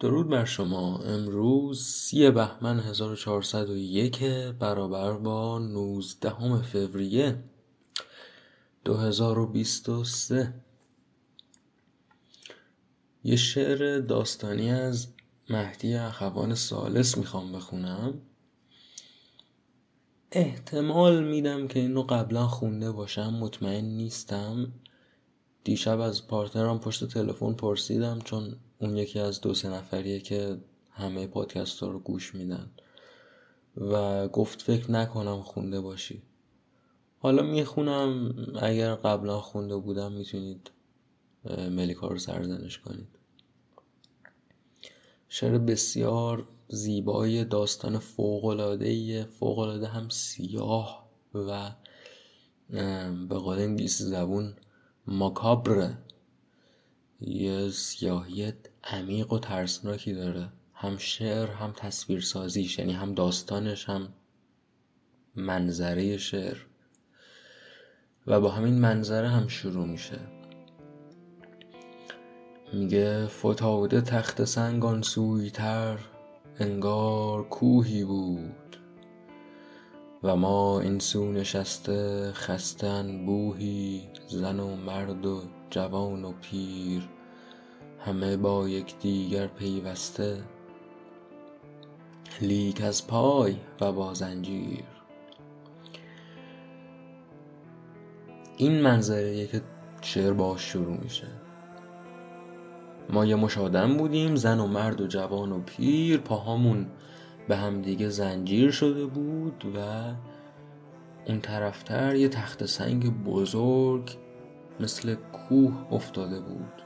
درود بر شما. امروز سی بهمن 1401 برابر با 19 فوریه 2023 یه شعر داستانی از مهدی اخوان سالس می‌خوام بخونم. احتمال میدم که اینو قبلا خونده باشم مطمئن نیستم. دیشب از پارتنرم پشت تلفن پرسیدم چون اون یکی از دو سه نفریه که همه پادکست ها رو گوش میدن. و گفت فکر نکنم خونده باشی. حالا می‌خونم اگر قبلا خونده بودم می‌تونید ملیکا رو سرزنش کنید. شعر بسیار زیبای داستان فوقلاده فوقلاده هم سیاه و به قول انگلیسی زبون ماکابره. یه سیاهی عمیق و ترسناکی داره. هم شعر هم تصویر سازیش یعنی هم داستانش هم منظره شعر. و با همین منظره هم شروع میشه. میگه فتاده تخت سنگان سوی تر انگار کوهی بود. و ما این سو نشسته خستن بوهی زن و مرد و جوان و پیر همه با یکدیگر پیوسته. لیک از پای و با زنجیر. این منظره که شعر باش شروع میشه. ما یه مش بودیم زن و مرد و جوان و پیر پاهامون به هم دیگه زنجیر شده بود و اون طرفتر یه تخت سنگ بزرگ مثل کوه افتاده بود.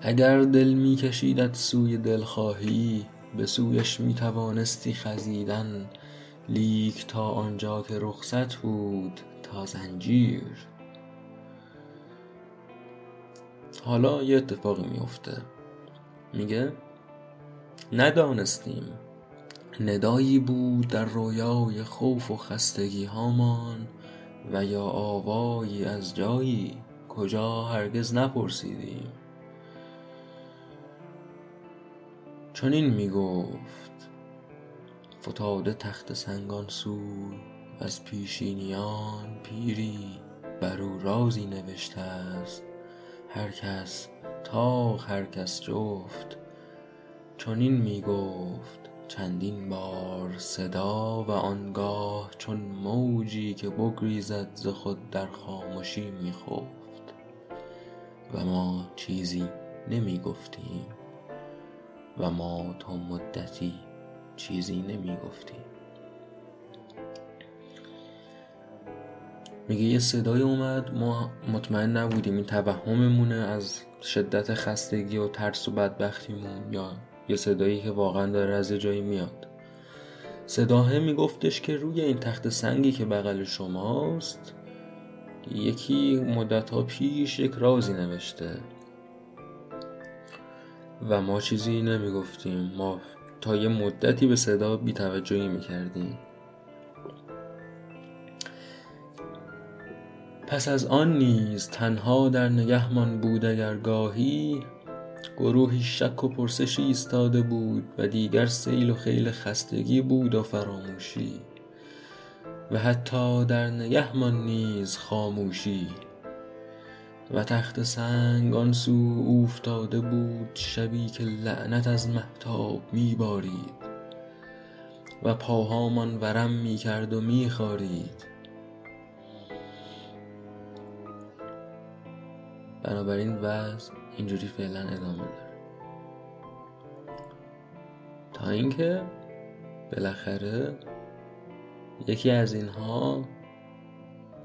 اگر دل می کشیدت سوی دلخواهی به سویش می توانستی خزیدن. لیک تا آنجا که رخصت بود تا زنجیر. حالا یه اتفاقی میفته میگه ندانستیم. ندایی بود در رویای خوف و خستگی هامان و یا آوایی از جایی کجا هرگز نپرسیدیم چون این می‌گفت. فتاده تخت سنگان سوی از پیشینیان پیری بر او رازی نوشته است. هر کس تاق هر کس جفت چون این می‌گفت. چندین بار صدا و آنگاه چون موجی که بگریزد ز خود در خاموشی میخفت. و ما چیزی نمی‌گفتیم و ما تا مدتی چیزی نمی‌گفتیم. میگه یه صدای اومد ما مطمئن نبودیم این توهممونه از شدت خستگی و ترس و بدبختیمون یا یه صدایی که واقعا داره از جایی میاد. صداه میگفتش که روی این تخت سنگی که بغل شماست یکی مدت ها پیش یک رازی نوشته. و ما چیزی نمی‌گفتیم. ما تا یه مدتی به صدا بیتوجهی می‌کردیم. پس از آن نیز تنها در نگهمان بود اگر گاهی گروهی شک و پرسشی ایستاده بود و دیگر سیل و خیل خستگی بود و فراموشی و حتی در نگهمان نیز خاموشی و تخت سنگ آن سو اوفتاده بود شبی که لعنت از محتاب میبارید و پاهامان ورم می‌کرد و میخارید بنابراین وضع اینجوری فعلا ادامه داره. تا اینکه بالاخره یکی از اینها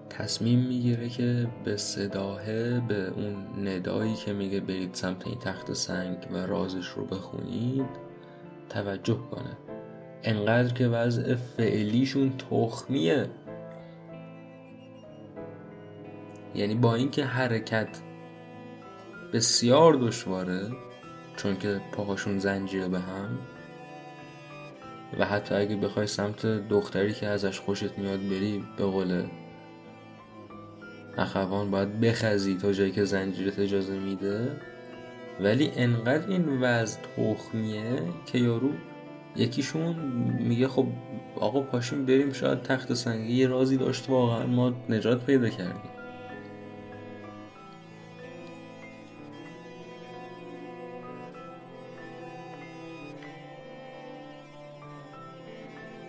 تصمیم می‌گیره که به صداه به اون ندایی که میگه برید سمت این تخت سنگ و رازش رو بخونید توجه کنه. انقدر که وضع فعلیشون تخمیه. یعنی با اینکه حرکت بسیار دشواره چون که پاهاشون زنجیره به هم. و حتی اگه بخوای سمت دختری که ازش خوشت میاد بری به قول اخوان باید بخزی تا جایی که زنجیرت اجازه میده. ولی انقدر این وضع تخمیه که یارو یکیشون میگه خب آقا پاشیم بریم شاید تخت سنگی یه رازی داشت واقعا ما نجات پیدا کردیم.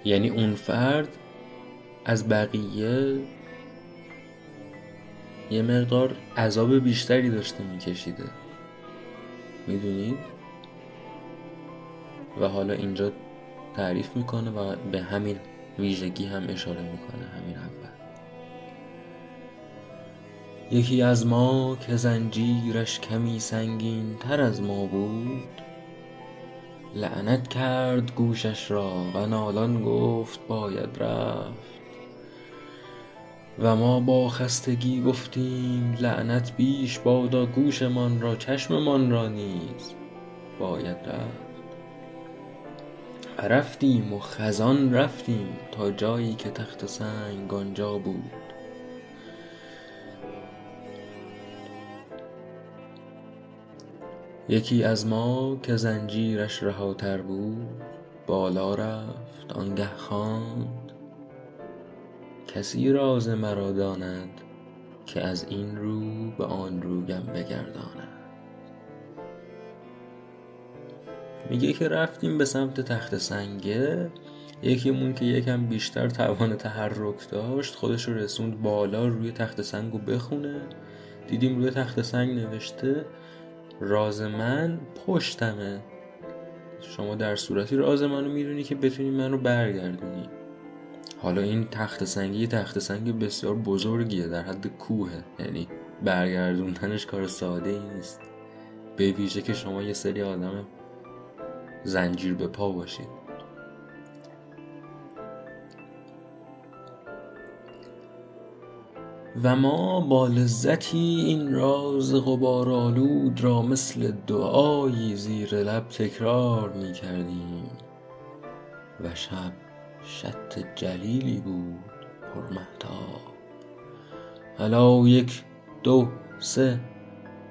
یعنی اون فرد از بقیه یه مقدار عذاب بیشتری داشته میکشیده. می‌دونید و حالا اینجا تعریف می‌کنه و به همین ویژگی هم اشاره می‌کنه همین اول. یکی از ما که زنجیرش کمی سنگین تر از ما بود لعنت کرد گوشش را و نالان گفت باید رفت. و ما با خستگی گفتیم لعنت بیش بادا گوشمان را چشممان را نیز باید رفت. رفتیم و خزان رفتیم تا جایی که تخت سنگ آنجا بود. یکی از ما که زنجیرش رهاتر بود بالا رفت آنگه خواند. کسی راز مرا داند که از این رو به آن روگم بگرداند. میگه که رفتیم به سمت تخت سنگه یکیمون که یکم بیشتر توان تحرک داشت خودش رو رسوند بالا روی تخت سنگ رو بخونه. دیدیم روی تخت سنگ نوشته راز من پشتمه. شما در صورتی راز منو می‌دونی که بتونی منو برگردونی. حالا این تخت سنگی تخت سنگ بسیار بزرگیه در حد کوهه. یعنی برگردوندنش کار ساده ای نیست. به ویژه که شما یه سری آدم زنجیر به پا باشید. و ما با لذتی این راز غبارآلود را مثل دعایی زیر لب تکرار می کردیم و شب شط جلیلی بود پرمهتاب هلا یک دو سه.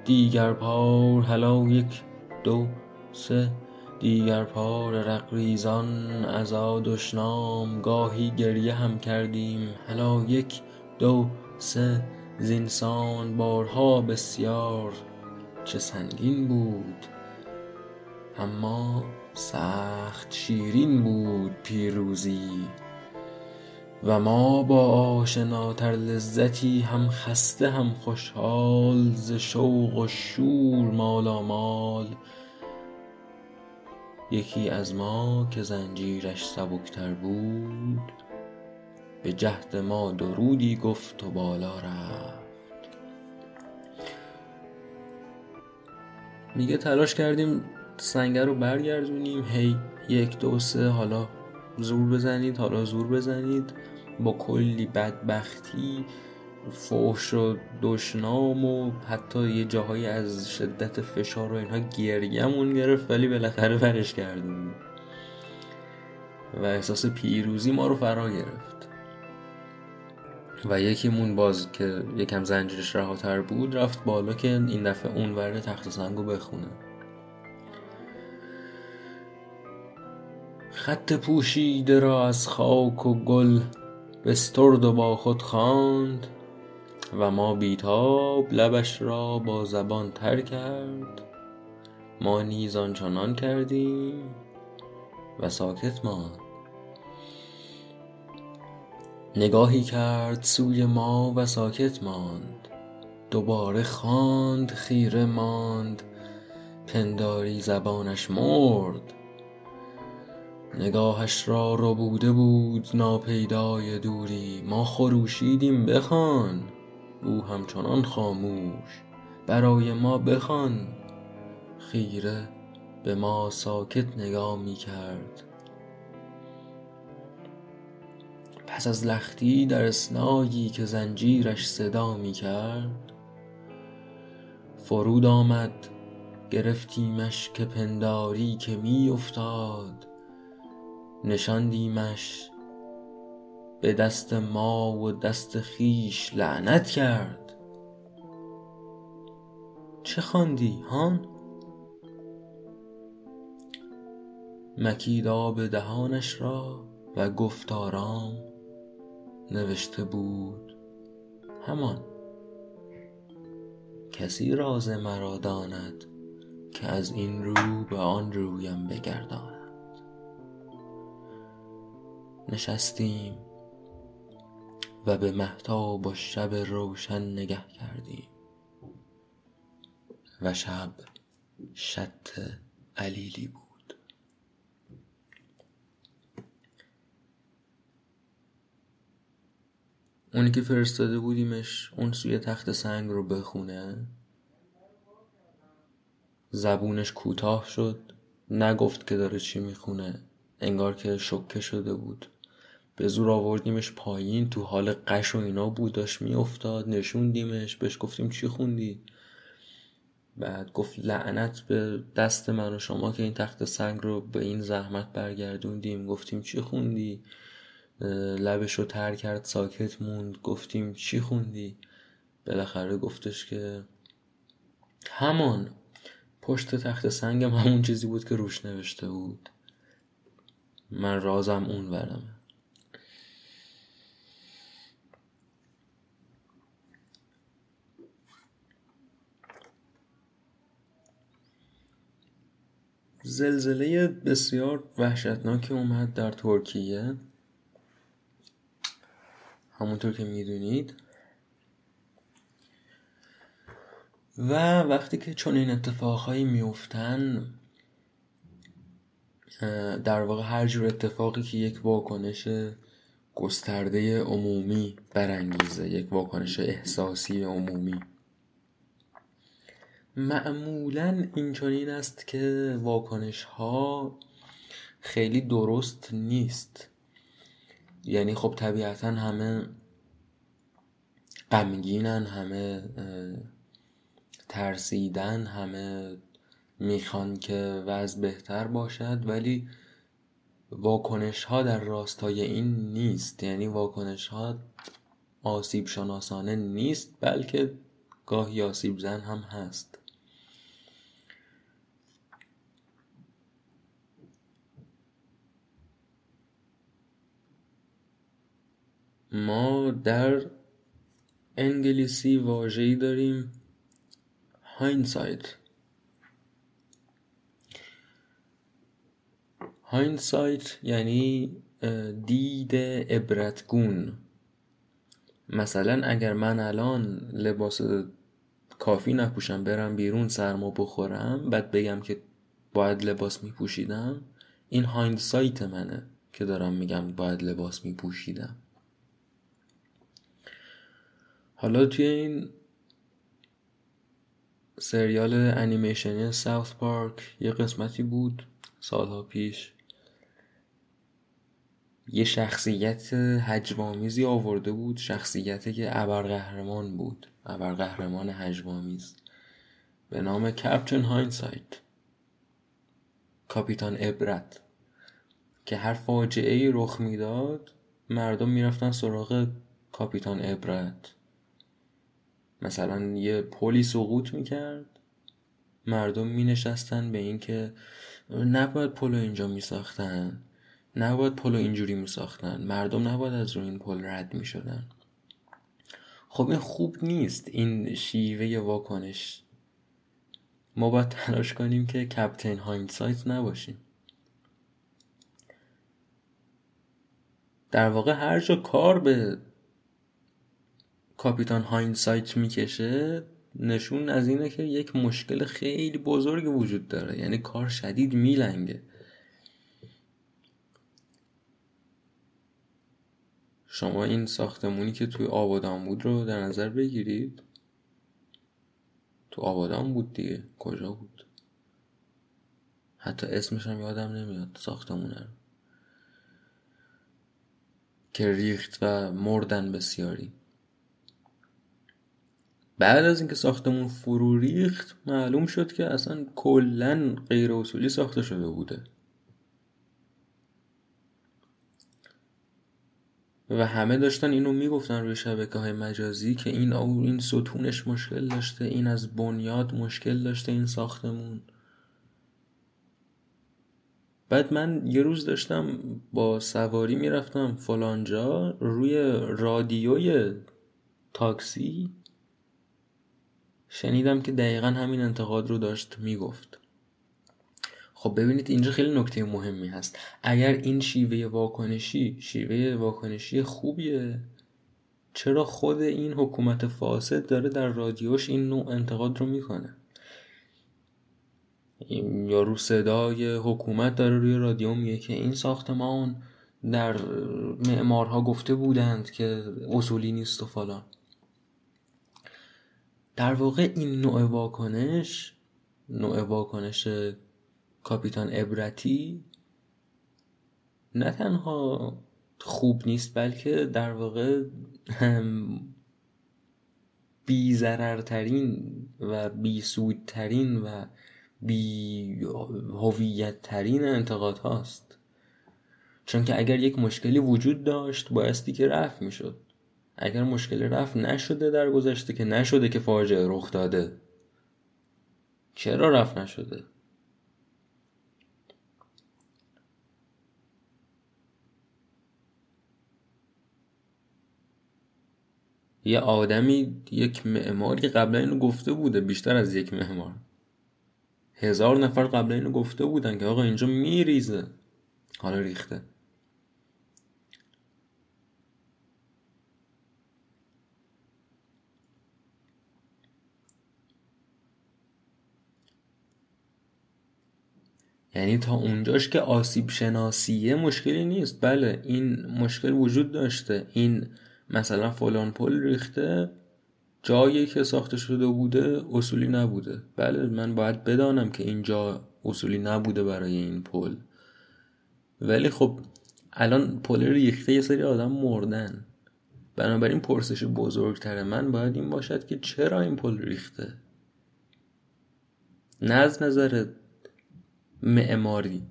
دیگر پار هلا یک دو سه. دیگر پار رقریزان از دشنام گاهی گریه هم کردیم. هلا یک دو سه زینسان بارها بسیار چه سنگین بود. اما سخت شیرین بود پیروزی. و ما با آشناتر لذتی هم خسته هم خوشحال ز شوق و شور مال یکی از ما که زنجیرش سبکتر بود به جهد ما درودی گفت و بالا رفت. میگه تلاش کردیم سنگه رو برگردونیم. هی یک دو سه حالا زور بزنید حالا زور بزنید. با کلی بدبختی فوش و دشنام و حتی یه جاهایی از شدت فشار و اینها گریهمون گرفت ولی بالاخره برش کردیم. و احساس پیروزی ما رو فرا گرفت. و یکیمون باز که یکم زنجیرش رهاتر بود رفت بالا که این دفعه اون ورده تخت سنگو بخونه. خط پوشیده را از خاک و گل بسترد و با خود خواند و ما بیتاب لبش را با زبان تر کرد. ما نیز آنچنان کردیم و ساکت ماند. نگاهی کرد سوی ما و ساکت ماند. دوباره خواند خیره ماند. پنداری زبانش مرد. نگاهش را ربوده بود ناپیدای دوری. ما خروشیدیم بخوان. او همچنان خاموش. برای ما بخوان. خیره به ما ساکت نگاه می کرد پس از لختی در اسنایی که زنجیرش صدا می کرد فرود آمد گرفتیمش که پنداری که می افتاد نشاندیمش به دست ما و دست خیش لعنت کرد چه خواندی هان؟ مکید آب دهانش را و گفت آرام نوشته بود. همان. کسی راز مرا داند که از این رو به آن رویم بگرداند. نشستیم و به محتاب و شب روشن نگه کردیم و شب شط علیلی بود. اونی که فرستاده بودیمش اون سوی تخت سنگ رو بخونه. زبونش کوتاه شد نگفت که داره چی می‌خونه. انگار که شکه شده بود. به زور آوردیمش پایین تو حال قش و اینا بود داشت میافتاد نشوندیمش بهش گفتیم چی خوندی؟ بعد گفت لعنت به دست من و شما که این تخت سنگ رو به این زحمت برگردوندیم. گفتیم چی خوندی؟ لبش رو تر کرد ساکت موند گفتیم چی خوندی؟ بالاخره گفتش که همان پشت تخت سنگم همون چیزی بود که روش نوشته بود. من رازم اون ورمه. زلزله بسیار وحشتناکی اومد در ترکیه. همونطور که می‌دونید. و وقتی که چون این اتفاقهایی میفتن در واقع هر جور اتفاقی که یک واکنش گسترده عمومی برانگیزه یک واکنش احساسی عمومی. معمولا این است که واکنش ها خیلی درست نیست. یعنی خب طبیعتا همه غمگینن همه ترسیدن همه می‌خوان که وضع بهتر باشد ولی واکنش ها در راستای این نیست. یعنی واکنش ها آسیب شناسانه نیست بلکه گاهی آسیب زن هم هست. ما در انگلیسی واژه‌ای داریم هایندسایت هایندسایت یعنی دید عبرتگون. مثلا اگر من الان لباس کافی نپوشم برم بیرون سرما بخورم بعد بگم که باید لباس میپوشیدم این هایندسایت منه که دارم میگم باید لباس میپوشیدم. حالا توی این سریال انیمیشنی ساوت پارک یه قسمتی بود سالها پیش. یه شخصیت هجوامیزی آورده بود شخصیتی که ابرقهرمان بود. ابرقهرمان هجوامیز به نام Captain Hindsight. کاپیتان عبرت که هر فاجعه ای رخ می‌داد مردم می‌رفتن سراغ کاپیتان عبرت مثلا یه پلی سقوط می‌کرد. مردم می نشستن به اینکه نباید پلو اینجا می ساختن نباید پلو اینجوری می ساختن مردم نباید از روی این پل رد می شدن خب این خوب نیست. این شیوه واکنش. ما باید تلاش کنیم که کپتین هایندسایت نباشیم. در واقع هر جا کار به کاپیتان هایندسایت می‌کشه نشون از اینه که یک مشکل خیلی بزرگ وجود داره. یعنی کار شدید میلنگه. شما این ساختمونی که توی آبادان بود رو در نظر بگیرید. تو آبادان بود دیگه. کجا بود؟ حتی اسمش هم یادم نمیاد. ساختمونه رو. که ریخت و مردن بسیاری. بعد از اینکه ساختمون فرو ریخت معلوم شد که اصلا کلا غیر اصولی ساخته شده بوده. و همه داشتن اینو می‌گفتن روی شبکه های مجازی که این او این ستونش مشکل داشته این از بنیاد مشکل داشته این ساختمون. بعد من یه روز داشتم با سواری می‌رفتم فلانجا روی رادیوی تاکسی. شنیدم که دقیقا همین انتقاد رو داشت می‌گفت. خب ببینید اینجا خیلی نکته مهمی هست. اگر این شیوه واکنشی شیوه واکنشی خوبیه چرا خود این حکومت فاسد داره در رادیوش این نوع انتقاد رو می‌کنه؟ یا رو صدای حکومت داره روی رادیو میگه که این ساختمان در معمارها گفته بودند که اصولی نیست و فلان. در واقع این نوع واکنش نوع واکنش کاپیتان عبرتی نه تنها خوب نیست بلکه در واقع بی ترین و بی ترین و بی هویت ترین انتقاد هاست چون که اگر یک مشکلی وجود داشت بایستی که رفع می‌شد. اگر مشکل رفع نشده در گذشته که نشده که فاجعه رخ داده. چرا رفع نشده؟ یه آدمی یک معماری قبلا اینو گفته بوده بیشتر از یک معمار. هزار نفر قبلا اینو گفته بودن که آقا اینجا میریزه. حالا ریخته. یعنی تا اونجاش که آسیب شناسیه مشکلی نیست. بله این مشکل وجود داشته. این مثلا فلان پل ریخته جایی که ساخته شده بوده اصولی نبوده. بله من باید بدانم که اینجا اصولی نبوده برای این پل. ولی خب الان پل ریخته یه سری آدم مردن. بنابراین پرسش بزرگتر من باید این باشد که چرا این پل ریخته؟ نه از نظر معماری.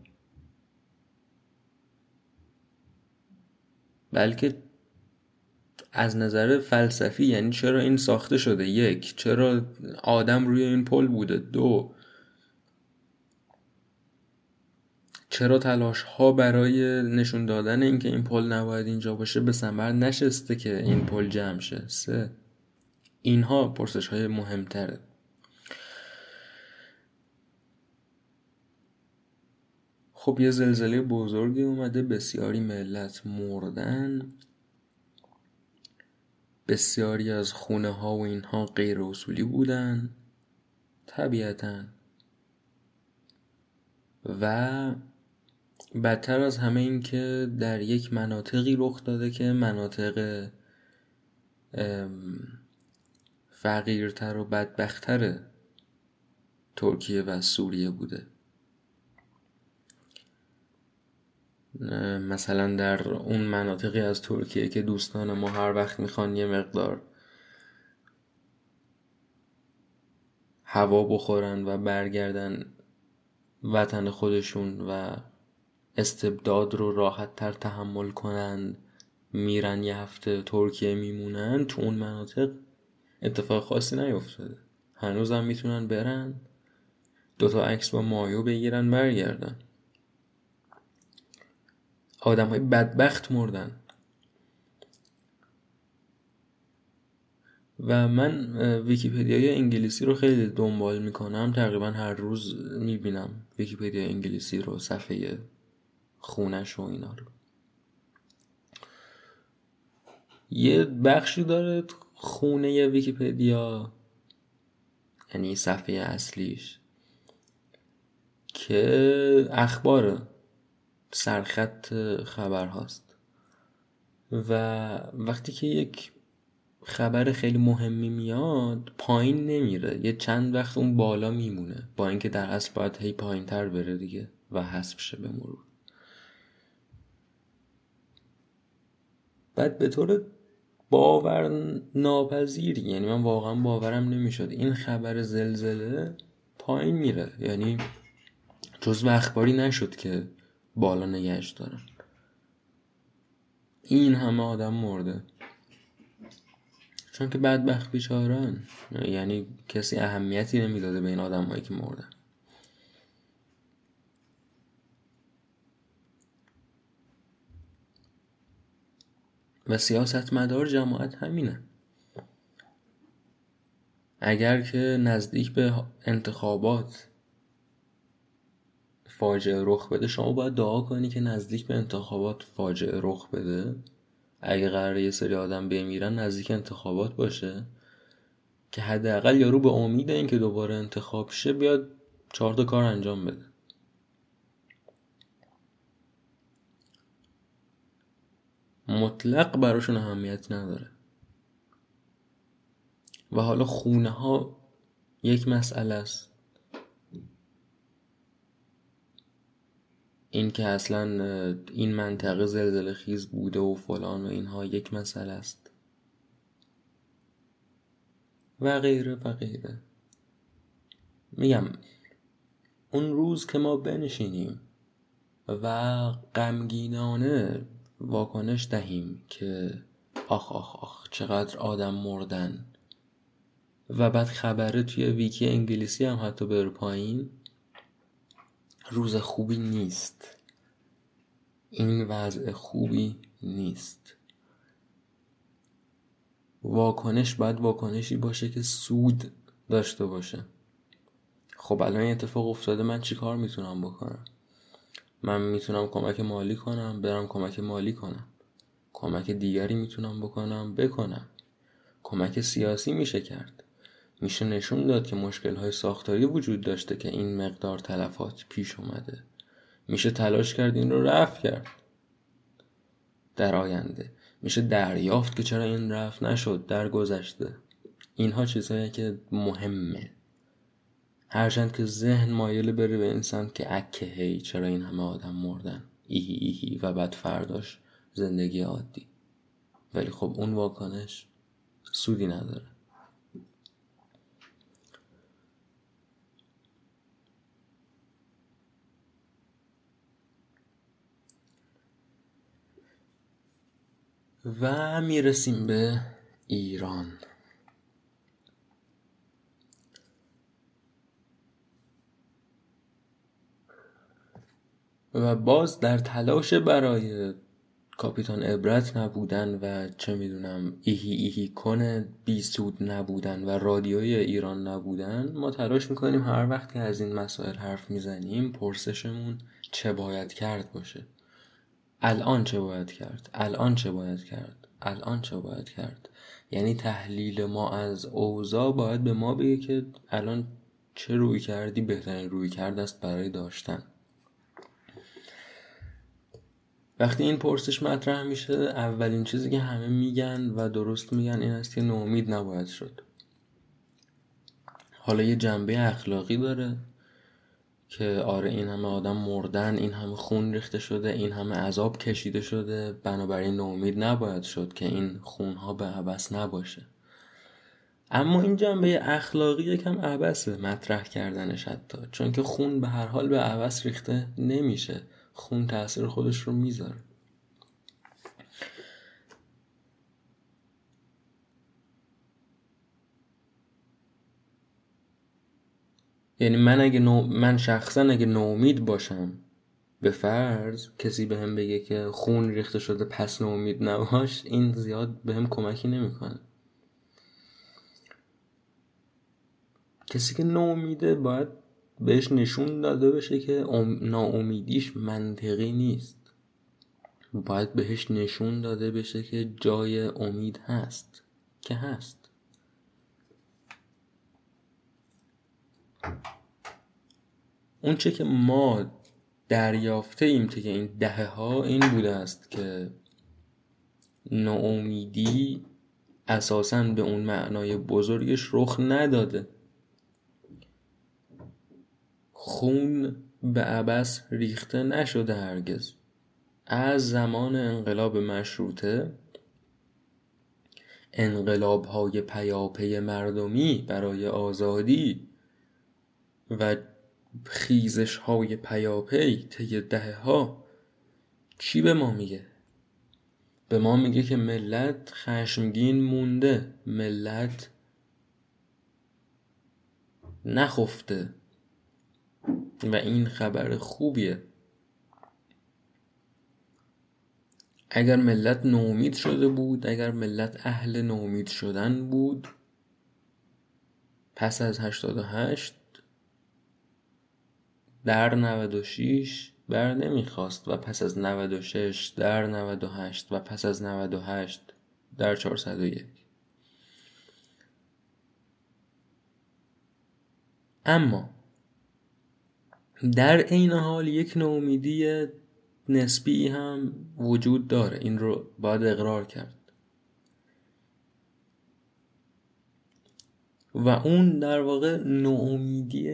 بلکه از نظر فلسفی یعنی چرا این ساخته شده؟ یک چرا آدم روی این پل بوده؟ دو چرا تلاش ها برای نشون دادن اینکه این پل نباید اینجا باشه به ثمر نشسته که این پل جمع شه؟ سه اینها پرسش های مهمتره. خب یه زلزله بزرگی اومده بسیاری ملت مردن. بسیاری از خونه ها و اینها غیر اصولی بودن طبیعتا. و بدتر از همه این که در یک مناطقی رخ داده که مناطق فقیرتر و بدبختتر ترکیه و سوریه بوده. مثلا در اون مناطقی از ترکیه که دوستان ما هر وقت می‌خوان یه مقدار هوا بخورن و برگردن وطن خودشون و استبداد رو راحت تر تحمل کنن میرن یه هفته ترکیه میمونن تو اون مناطق اتفاق خاصی نیفتاده. هنوز هم می‌تونن برن دوتا عکس با مایو بگیرن برگردن. آدم های بدبخت مردن. و من ویکیپدیای انگلیسی رو خیلی دنبال می‌کنم. تقریبا هر روز می‌بینم ویکیپدیا انگلیسی رو صفحه خونش و اینا رو. یه بخشی داره خونه ویکیپدیا یعنی صفحه اصلیش که اخباره. سرخط خبر هاست و وقتی که یک خبر خیلی مهمی میاد پایین نمیره. یه چند وقت اون بالا میمونه. با اینکه در اصل باید هی پایین تر بره دیگه و حذف شه به مرور. بعد به طور باور ناپذیری یعنی من واقعا باورم نمی‌شد. این خبر زلزله پایین میره. یعنی جزو اخباری نشد که بالا نگهش دارن این همه آدم مرده. چون که بدبخت بیچارن. یعنی کسی اهمیتی نمی‌داده به این آدم هایی که مردن و سیاست مدار جماعت همینه. اگر که نزدیک به انتخابات فاجعه رخ بده شما باید دعا کنی که نزدیک به انتخابات فاجعه رخ بده. اگه قراره یه سری آدم بمیرن نزدیک انتخابات باشه. که حداقل یارو به امید اینکه دوباره انتخاب شه بیاد چهار کار انجام بده. مطلق براشون اهمیت نداره. و حالا خونه ها یک مسئله است. این که اصلا این منطقه زلزله خیز بوده و فلان و اینها یک مسئله است. و غیره و غیره. میگم اون روز که ما بنشینیم و غمگینانه واکنش دهیم که آخ آخ آخ چقدر آدم مردن. و بعد خبره توی ویکی انگلیسی هم حتی بر پایین. روز خوبی نیست. این وضع خوبی نیست. واکنش باید واکنشی باشه که سود داشته باشه. خب الان اتفاق افتاده من چی کار می‌تونم بکنم؟ من می‌تونم کمک مالی کنم برم کمک مالی کنم. کمک دیگری می‌تونم بکنم بکنم. کمک سیاسی میشه کرد. میشه نشون داد که مشکل های ساختاری وجود داشته که این مقدار تلفات پیش اومده. میشه تلاش کرد این رو رفت کرد. در آینده. میشه دریافت که چرا این رفت نشد در گذشته. اینها چیزهایی که مهمه. هرچند که ذهن مایل بره به انسان که اکه هی چرا این همه آدم مردن. ایهی ایهی و بعد فرداش زندگی عادی. ولی خب اون واکنش سودی نداره. و می‌رسیم به ایران. و باز در تلاش برای کاپیتان عبرت نبودن و چه می‌دونم ایهی ایهی کنه بی سود نبودن و رادیوی ایران نبودن ما تلاش می‌کنیم هر وقت که از این مسائل حرف می‌زنیم پرسشمون چه باید کرد باشه. الان چه باید کرد؟ الان چه باید کرد؟ الان چه باید کرد؟ یعنی تحلیل ما از اوضاع باید به ما بگه که الان چه روی کردی؟ بهترین روی کرد است برای داشتن. وقتی این پرسش مطرح میشه اولین چیزی که همه میگن و درست میگن این است که نومید نباید شد. حالا یه جنبه اخلاقی داره. که آره این همه آدم مردن این همه خون ریخته شده این همه عذاب کشیده شده بنابراین نومید نباید شد که این خونها به عبس نباشه. اما این جنبه اخلاقی یکم عبسه مطرح کردنش حتی. چون که خون به هر حال به عبس ریخته نمیشه. خون تاثیر خودش رو می‌ذاره. یعنی من اگه نو... من شخصا اگه نومید باشم به فرض کسی به هم بگه که خون ریخته شده پس نومید نباش این زیاد به هم کمکی نمی‌کنه. کسی که نومیده باید بهش نشون داده بشه که ناامیدیش منطقی نیست. باید بهش نشون داده بشه که جای امید هست که هست. اون چه که ما دریافته ایم که این دهه ها این بوده است که ناامیدی اساسا به اون معنای بزرگش رخ نداده. خون به عبس ریخته نشده هرگز. از زمان انقلاب مشروطه انقلاب های پیاپی مردمی برای آزادی و خیزش های پیاپی طی دهه ها چی به ما میگه؟ به ما میگه که ملت خشمگین مونده ملت نخفته و این خبر خوبیه. اگر ملت نومید شده بود اگر ملت اهل نومید شدن بود پس از 88 در 96 بر نمی‌خواست و پس از 96 در 98 و پس از 98 در 401 اما در عین حال یک نومیدی نسبی هم وجود داره. این رو باید اقرار کرد. و اون در واقع نومیدی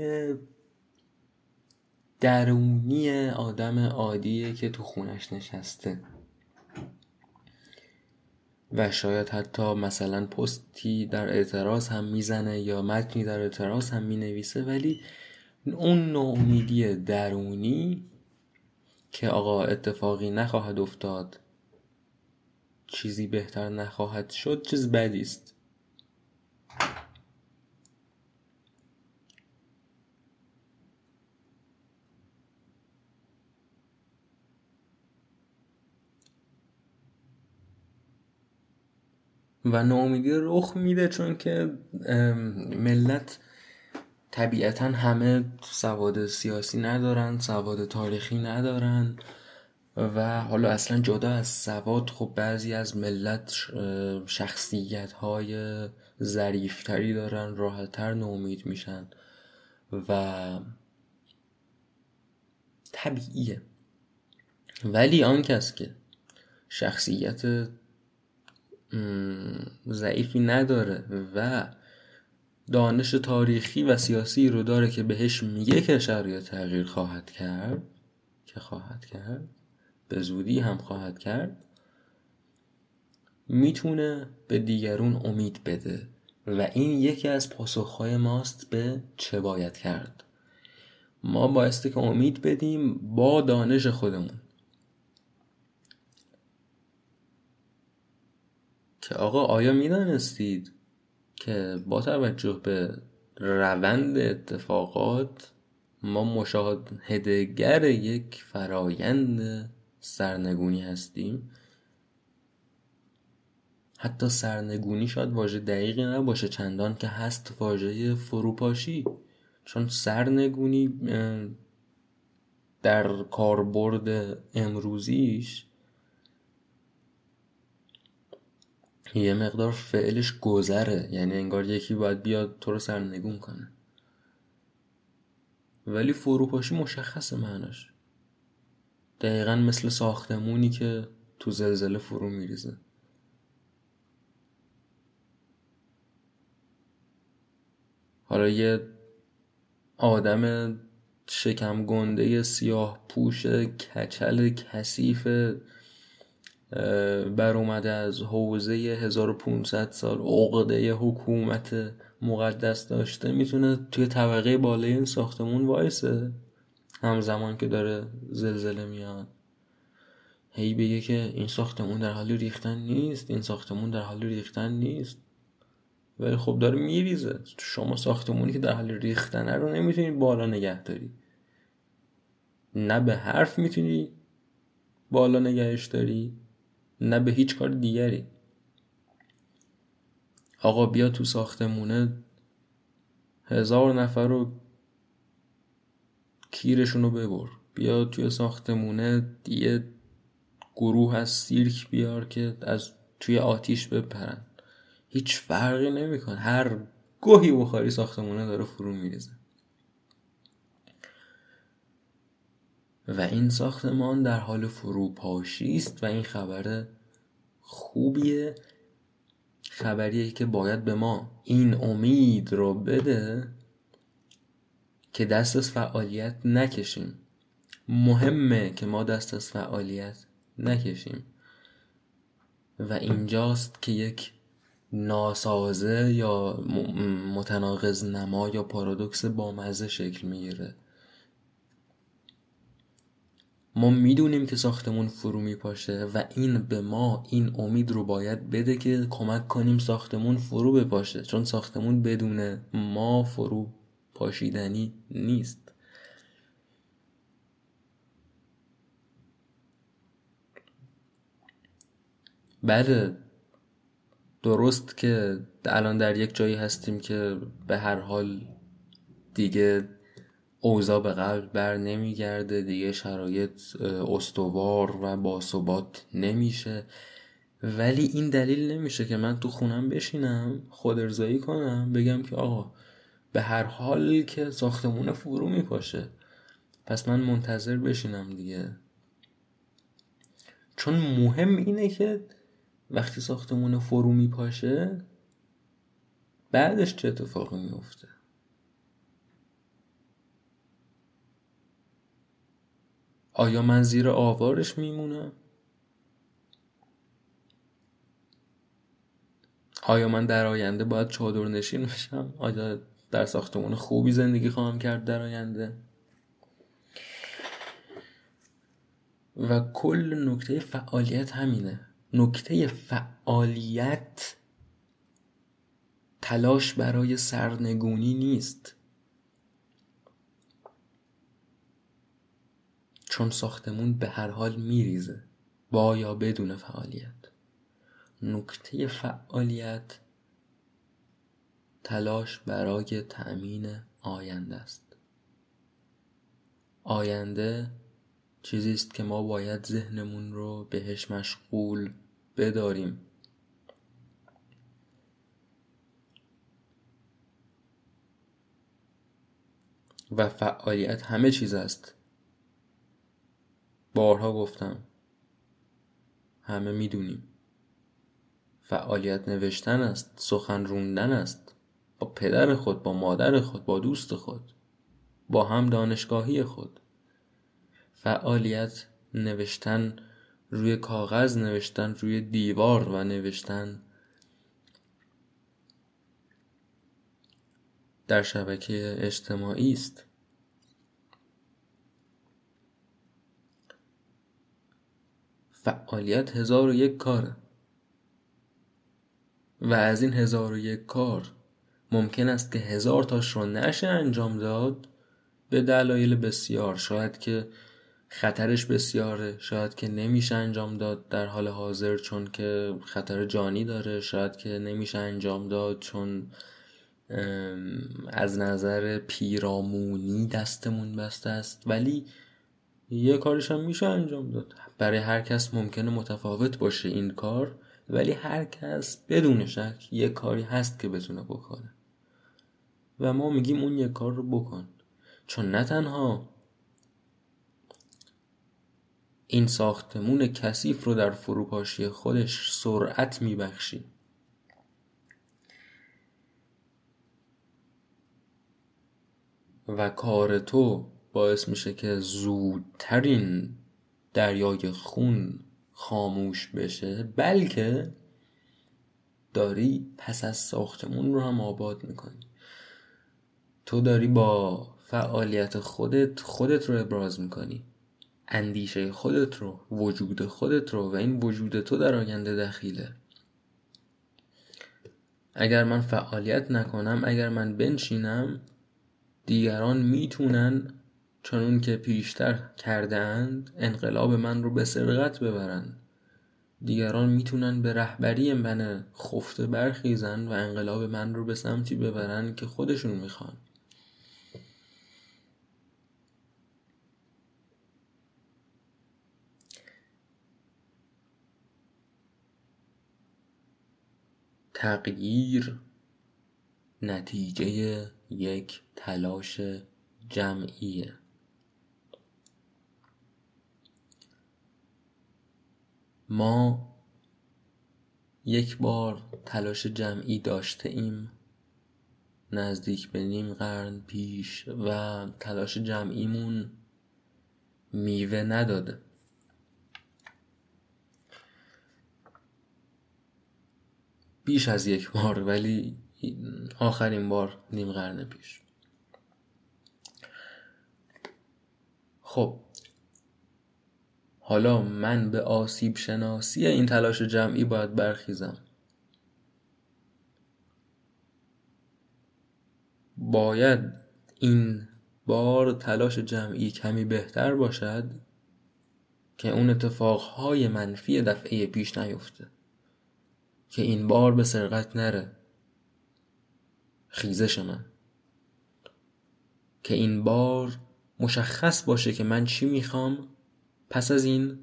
درونی آدم عادیه که تو خونش نشسته. و شاید حتی مثلا پستی در اعتراض هم می‌زنه یا متنی در اعتراض هم می‌نویسه ولی اون نومیدی درونی که آقا اتفاقی نخواهد افتاد چیزی بهتر نخواهد شد چیز بدی است. و ناامیدی رخ میده چون که ملت طبیعتا همه سواد سیاسی ندارن سواد تاریخی ندارن و حالا اصلا جدا از سواد خب بعضی از ملت شخصیت های ظریفتری دارن راحتتر نومید میشن و طبیعیه. ولی آن کس که شخصیت ضعیفی نداره و دانش تاریخی و سیاسی رو داره که بهش میگه که شرایط تغییر خواهد کرد که خواهد کرد به زودی هم خواهد کرد می‌تونه به دیگرون امید بده و این یکی از پاسخهای ماست به چه باید کرد. ما بایسته که امید بدیم با دانش خودمون. که آقا آیا می‌دانستید که با توجه به روند اتفاقات ما مشاهدگر یک فرایند سرنگونی هستیم؟ حتی سرنگونی شاید واژه دقیقی نباشه چندان که هست واژه فروپاشی. چون سرنگونی در کاربرد امروزیش یه مقدار فعلش گذره. یعنی انگار یکی باید بیاد تو رو سرنگون کنه. ولی فروپاشی مشخصه معناش. دقیقا مثل ساختمونی که تو زلزله فرو میریزه. حالا یه آدم شکم گنده سیاه پوش کچل کثیف بر اومده از حوزه 1500 سال عقده حکومت مقدس داشته. می‌تونه توی طبقه بالای این ساختمون وایسه. همزمان که داره زلزله میاد. هی بگه که این ساختمون در حال ریختن نیست این ساختمون در حال ریختن نیست. ولی خب داره میریزه. شما ساختمونی که در حال ریختنه رو نمی‌تونی بالا نگه داری. نه به حرف می‌تونی بالا نگهش داری. نه به هیچ کار دیگری. آقا بیا تو ساختمونه. هزار نفر رو کیرشون رو ببر. بیا توی ساختمونه. یه گروه از سیرک بیار که از توی آتیش بپرن. هیچ فرقی نمیکن هر گوهی بخاری ساختمونه داره فرو میریزه. و این ساختمان در حال فروپاشی است و این خبر خوبیه خبریه که باید به ما این امید رو بده که دست از فعالیت نکشیم. مهمه که ما دست از فعالیت نکشیم. و اینجاست که یک ناسازه یا متناقض نما یا پارادوکس بامزه شکل می‌گیره. ما می‌دونیم که ساختمون فرو میپاشه و این به ما این امید رو باید بده که کمک کنیم ساختمون فرو بپاشه. چون ساختمون بدون ما فرو پاشیدنی نیست. بله درست که الان در یک جایی هستیم که به هر حال دیگه اوضاع به قبل بر نمیگرده. دیگه شرایط استوار و باثبات نمیشه. ولی این دلیل نمیشه که من تو خونم بشینم خود ارزایی کنم بگم که آقا به هر حال که ساختمون فرو میپاشه. پس من منتظر بشینم دیگه. چون مهم اینه که وقتی ساختمون فرو میپاشه بعدش چه اتفاقی میفته آیا من زیر آوارش میمونم؟ آیا من در آینده باید چادر نشین بشم؟ آیا در ساختمان خوبی زندگی خواهم کرد در آینده؟ و کل نکته فعالیت همینه. نکته فعالیت تلاش برای سرنگونی نیست. چون ساختمون به هر حال میریزه. با یا بدون فعالیت. نکته فعالیت تلاش برای تأمین آینده است. آینده چیزی است که ما باید ذهنمون رو بهش مشغول بداریم. و فعالیت همه چیز است. بارها گفتم. همه می‌دونیم. فعالیت نوشتن است سخن روندن است. با پدر خود با مادر خود با دوست خود با هم دانشگاهی خود. فعالیت نوشتن روی کاغذ نوشتن روی دیوار و نوشتن. در شبکه اجتماعی است. فعالیت هزار و یک کاره و از این هزار و یک کار ممکن است که هزار تاش رو نشه انجام داد به دلایل بسیار. شاید که خطرش بسیاره شاید که نمیشه انجام داد در حال حاضر چون که خطر جانی داره شاید که نمیشه انجام داد چون از نظر پیرامونی دستمون بسته است. ولی یه کارش هم میشه انجام داد. برای هر کس ممکنه متفاوت باشه این کار ولی هر کس بدون شک یه کاری هست که بتونه بکنه. و ما میگیم اون یه کار رو بکن. چون نه تنها این ساختمون کثیف رو در فروپاشی خودش سرعت میبخشی. و کار تو باعث میشه که زودترین دریای خون خاموش بشه بلکه داری پس از ساختمون رو هم آباد می‌کنی. تو داری با فعالیت خودت خودت رو ابراز می‌کنی. اندیشه خودت رو وجود خودت رو و این وجود تو در آینده دخیله. اگر من فعالیت نکنم اگر من بنشینم دیگران می‌تونن چون که پیشتر کردند انقلاب من رو به سرقت ببرند دیگران می‌تونن به رهبری من خفته برخیزن و انقلاب من رو به سمتی ببرن که خودشون می‌خوان. تغییر نتیجه یک تلاش جمعیه. ما یک بار تلاش جمعی داشته ایم نزدیک به نیم قرن پیش و تلاش جمعیمون میوه نداده. بیش از یک بار ولی آخرین بار نیم قرن پیش. خب حالا من به آسیب شناسی این تلاش جمعی باید برخیزم. باید این بار تلاش جمعی کمی بهتر باشد که اون اتفاقهای منفی دفعه پیش نیفته که این بار به سرقت نره. خیزش من. که این بار مشخص باشه که من چی می‌خوام پس از این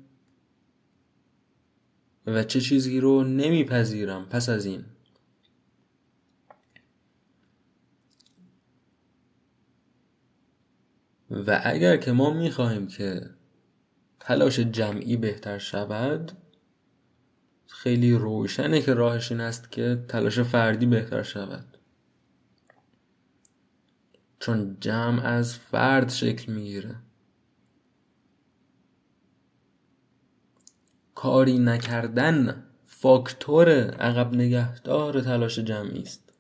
و چه چیزی رو نمیپذیرم پس از این. و اگر که ما می‌خواهیم که تلاش جمعی بهتر شود خیلی روشنه که راهش این است که تلاش فردی بهتر شود. چون جمع از فرد شکل می‌گیره. کاری نکردن فاکتور عقب نگهدار تلاش جمعی است.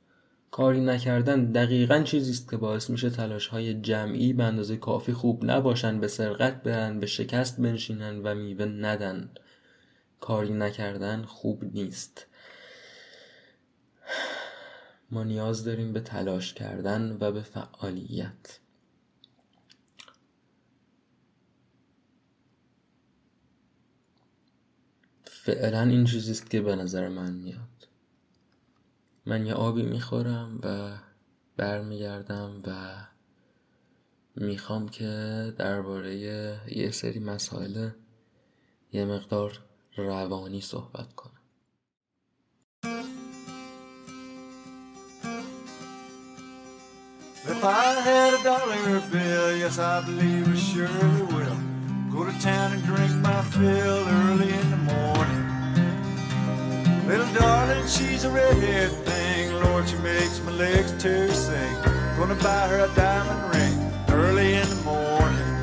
کاری نکردن دقیقا چیزی است که باعث میشه تلاش های جمعی به اندازه کافی خوب نباشن به سرقت برن به شکست بنشینن و میوه ندن. کاری نکردن خوب نیست. ما نیاز داریم به تلاش کردن و به فعالیت. فعلا این چیزیست که به نظر من میاد من یه آبی می‌خورم و برمیگردم و می‌خوام که درباره یه سری مسائل یه مقدار روانی صحبت کنم If I had a dollar bill, yes, I believe I surely will. Go to town and drink my fill early in the. Little darling, she's a redhead thing. Lord, she makes my legs tear sing. Gonna buy her a diamond ring early in the morning.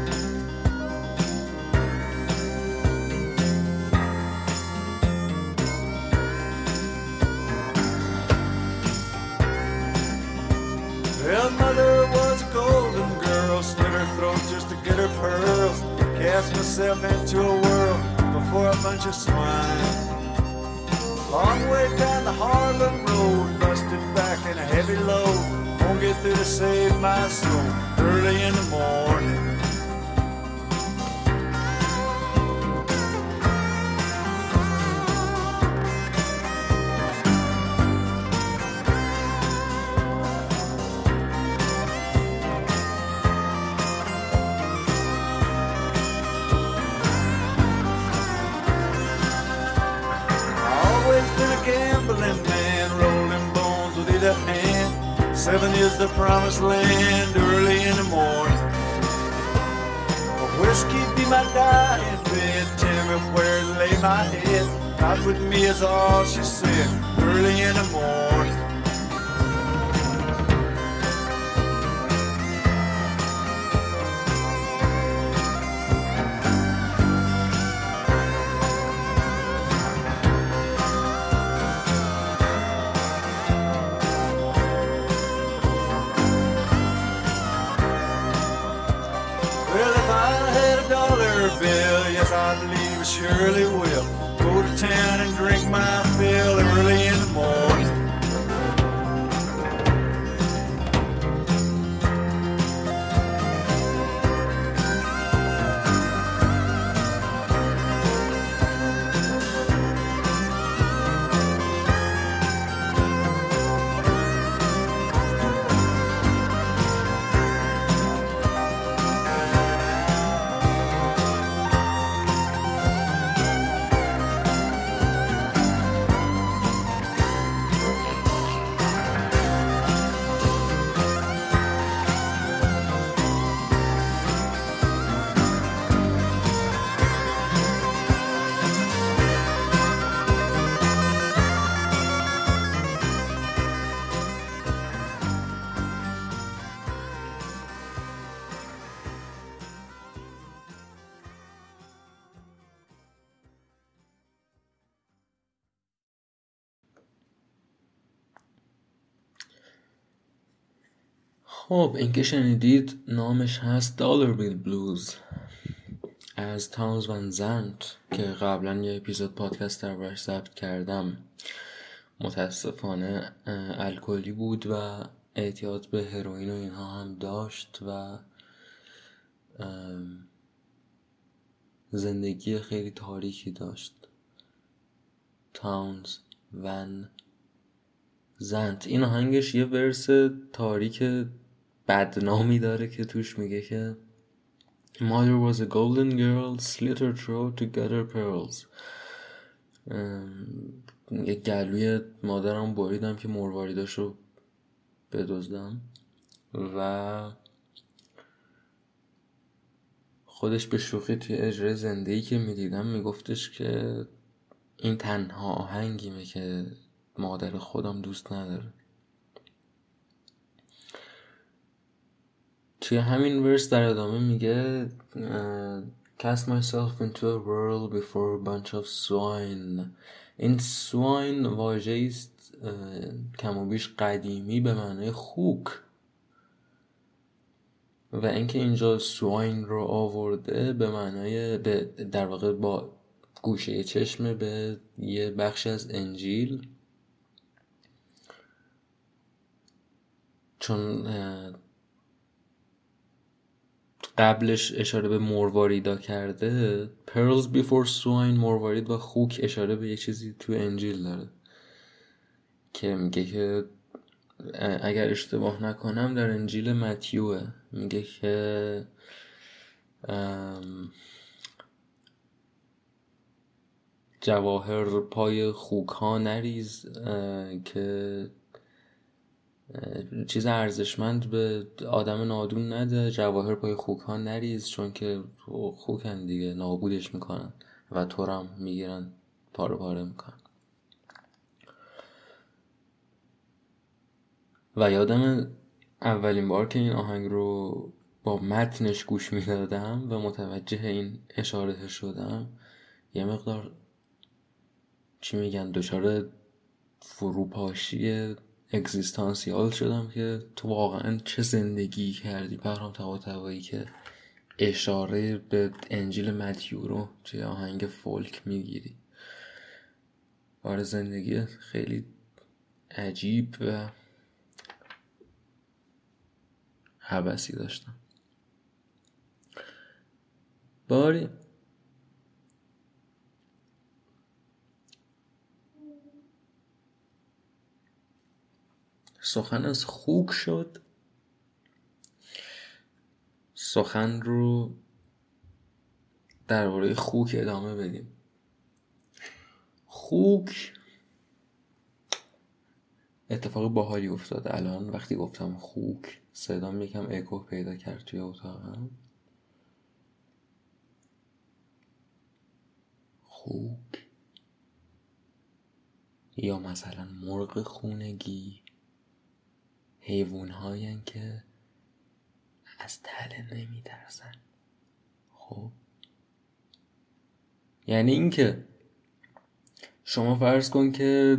Well, mother was a golden girl, slit her throat just to get her pearls. Cast myself into a whirl before a bunch of swine. saved my soul early in the morning. Is the promised land early in the morning. A whiskey be my dying bed, tell me where to lay my head. Not with me is all she said early in the morning. Town خب این که شنیدید نامش هست دالر بیل بلوز از تاونز ون زنت که قبلا یه اپیزود پادکست دربارش ضبط کردم. متاسفانه الکلی بود و اعتیاد به هروئین و اینها هم داشت و زندگی خیلی تاریکی داشت. تاونز ون زنت این آهنگش یه ورس تاریک بدنامی داره که توش میگه که Mother was a golden girl slit her throat to gather pearls. یه گلوی مادرم بریدم که مرواریداش رو بدزدم. و خودش به شوخی توی اجرای زندگی که می‌دیدم میگفتش که این تنها آهنگیمه که مادر خودم دوست نداره. توی همین ورس در ادامه میگه Cast myself into a world before a bunch of swine. این swine واژه است کم و بیش قدیمی به معنای خوک. و اینکه اینجا سواین رو آورده به معنای به در واقع با گوشه چشم به یه بخش از انجیل. چون قبلش اشاره به مرواریدا کرده Pearls before swine مروارید و خوک اشاره به یه چیزی تو انجیل داره که میگه که اگر اشتباه نکنم در انجیل متیوه میگه که جواهر پای خوک ها نریز که چیز ارزشمند به آدم نادون نده جواهر پای خوک ها نریز چون که خوکن دیگه نابودش می‌کنن و تو هم می‌گیرن پاره پاره می‌کنن. و یادم اولین بار که این آهنگ رو با متنش گوش می‌دادم و متوجه این اشاره شدم یه مقدار چی میگن دچار فروپاشی اگزیستانسیال شدم که تو واقعا چه زندگی کردی؟ پرام تبا که اشاره به انجیل متیو رو توی آهنگ فولک می‌گیری. آره زندگی خیلی عجیب و حبسی داشتم. باری. سخن از خوک شد. سخن رو درباره خوک ادامه بدیم. خوک اتفاق باحالی افتاد الان وقتی گفتم خوک صدام یکم اکو پیدا کرد توی اتاقم. خوک یا مثلا مرغ خونگی؟ حیوان که از تله نمی ترسن خب؟ یعنی اینکه شما فرض کن که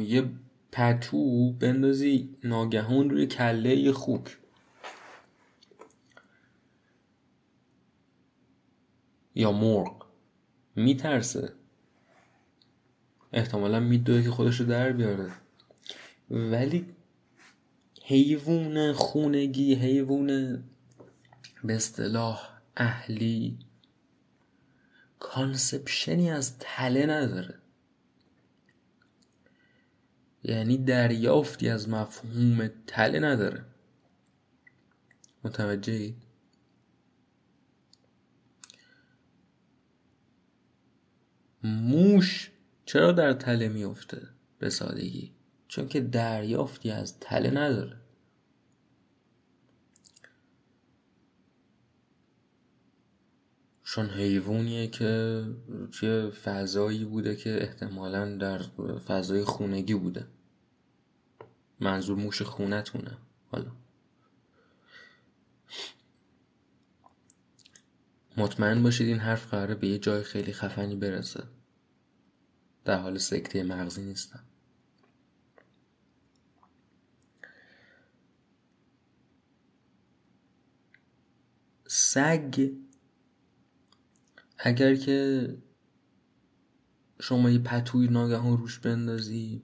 یه پتو بندازی ناگهان روی کله یه خوک. یا مرغ. میترسه. احتمالا میدوه که خودش رو در بیاره. ولی حیوان خونگی حیوان به اصطلاح اهلی. کانسپشنی از تله نداره. یعنی دریافتی از مفهوم تله نداره. متوجهی؟ موش چرا در تله میفته به سادگی؟ چون که دریافتی از تله نداره. چون حیوانیه که توی فضایی بوده که احتمالا در فضای خونگی بوده. منظور موش خونتونه. حالا. مطمئن باشید این حرف قراره به یه جای خیلی خفنی برسه. در حال سکته مغزی نیستم. سگ اگر که شما یه پتوی ناگهان روش بندازی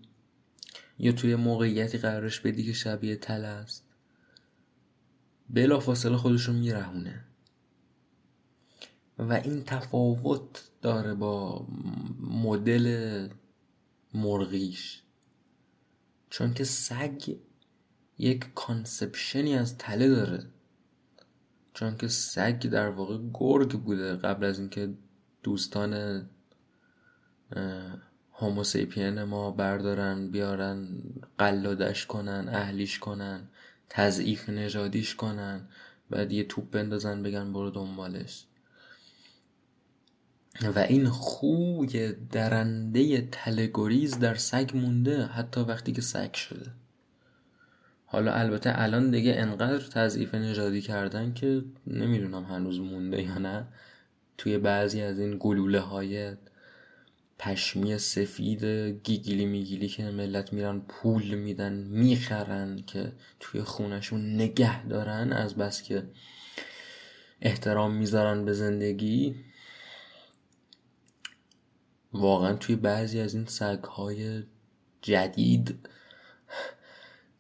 یا توی موقعیتی قرارش بدی که شبیه تله است بلا فاصله خودشو میرهونه. و این تفاوت داره با مدل مرغیش. چون که سگ یک conception ی از تله داره. چون که سگ در واقع گرگ بوده قبل از اینکه دوستان هوموسیپین ما بردارن بیارن قلادش کنن اهلیش کنن تضعیف نژادیش کنن بعد یه توپ بندازن بگن برو دنبالش. و این خوی درنده تلگوریز در سگ مونده حتی وقتی که سگ شده. حالا البته الان دیگه انقدر تضعیف نژادی کردن که نمی‌دونم هنوز مونده یا نه. توی بعضی از این گلوله های پشمی سفید گیگیلی میگیلی که ملت میرن پول میدن می‌خرن که توی خونشون نگه دارن از بس که احترام می‌ذارن به زندگی. واقعا توی بعضی از این سگ های جدید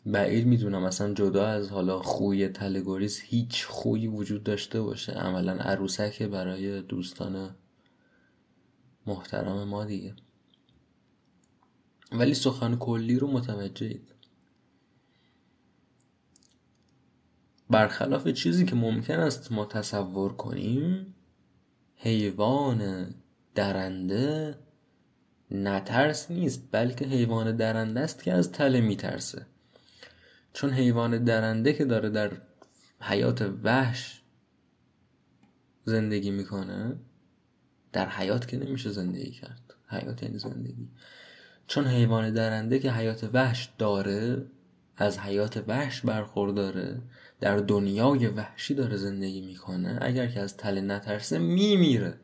بعید می‌دونم اصلا جدا از حالا خوی تلگوریز هیچ خویی وجود داشته باشه. عملا عروسکه برای دوستان محترم ما دیگه. ولی سخن کلی رو متوجهید. برخلاف چیزی که ممکن است ما تصور کنیم حیوان درنده نترس نیست بلکه حیوان درنده است که از تله میترسه. چون حیوان درنده که داره در حیات وحش زندگی می‌کنه در حیات که نمیشه زندگی کرد. حیات یعنی زندگی. چون حیوان درنده که حیات وحش داره از حیات وحش برخورداره در دنیای وحشی داره زندگی می‌کنه اگر که از تله نترسه میمیره.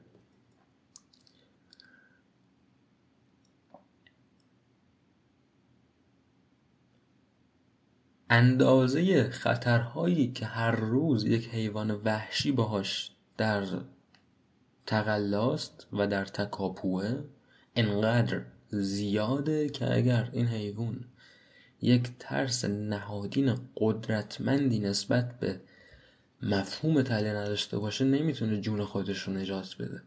اندازه خطرهایی که هر روز یک حیوان وحشی باهاش در تقلاست و در تکاپوه انقدر زیاده که اگر این حیوان یک ترس نهادین قدرتمندی نسبت به مفهوم تله نداشته باشه نمی‌تونه جون خودش رو نجات بده.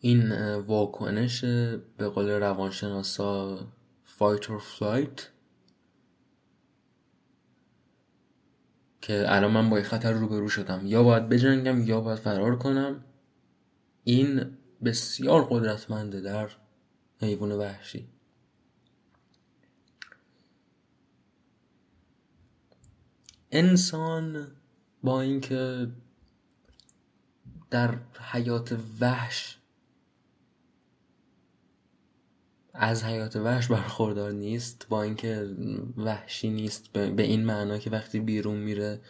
این واکنش به قول روانشناسا fight or flight که الان من با خطر روبرو شدم. یا باید بجنگم یا باید فرار کنم. این بسیار قدرتمنده در حیوان وحشی. انسان با اینکه در حیات وحش از حیات وحش برخوردار نیست با اینکه وحشی نیست به این معنا که وقتی بیرون میره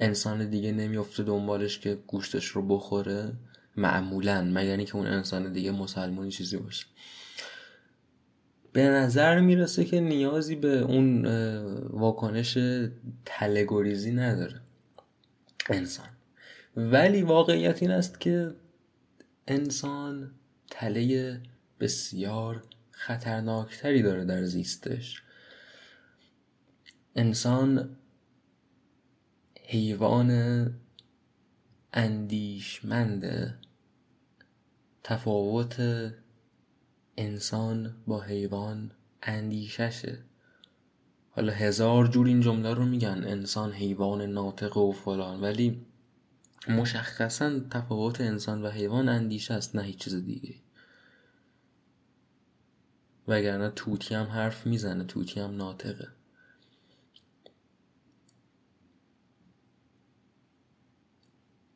انسان دیگه نمیفته دنبالش که گوشتش رو بخوره. معمولا مگر که اون انسان دیگه مسلمانی چیزی باشه. به نظر می‌رسه که نیازی به اون واکنش تلگوریزی نداره انسان. ولی واقعیت این است که انسان تله بسیار خطرناکتری داره در زیستش. انسان حیوان اندیشمند تفاوت انسان با حیوان اندیششه. حالا هزار جور این جمله رو میگن انسان حیوان ناطق و فلان ولی مشخصا تفاوت انسان و حیوان اندیشه است نه هیچ چیز دیگه وگرنه توتی هم حرف می‌زنه توتی هم ناطقه.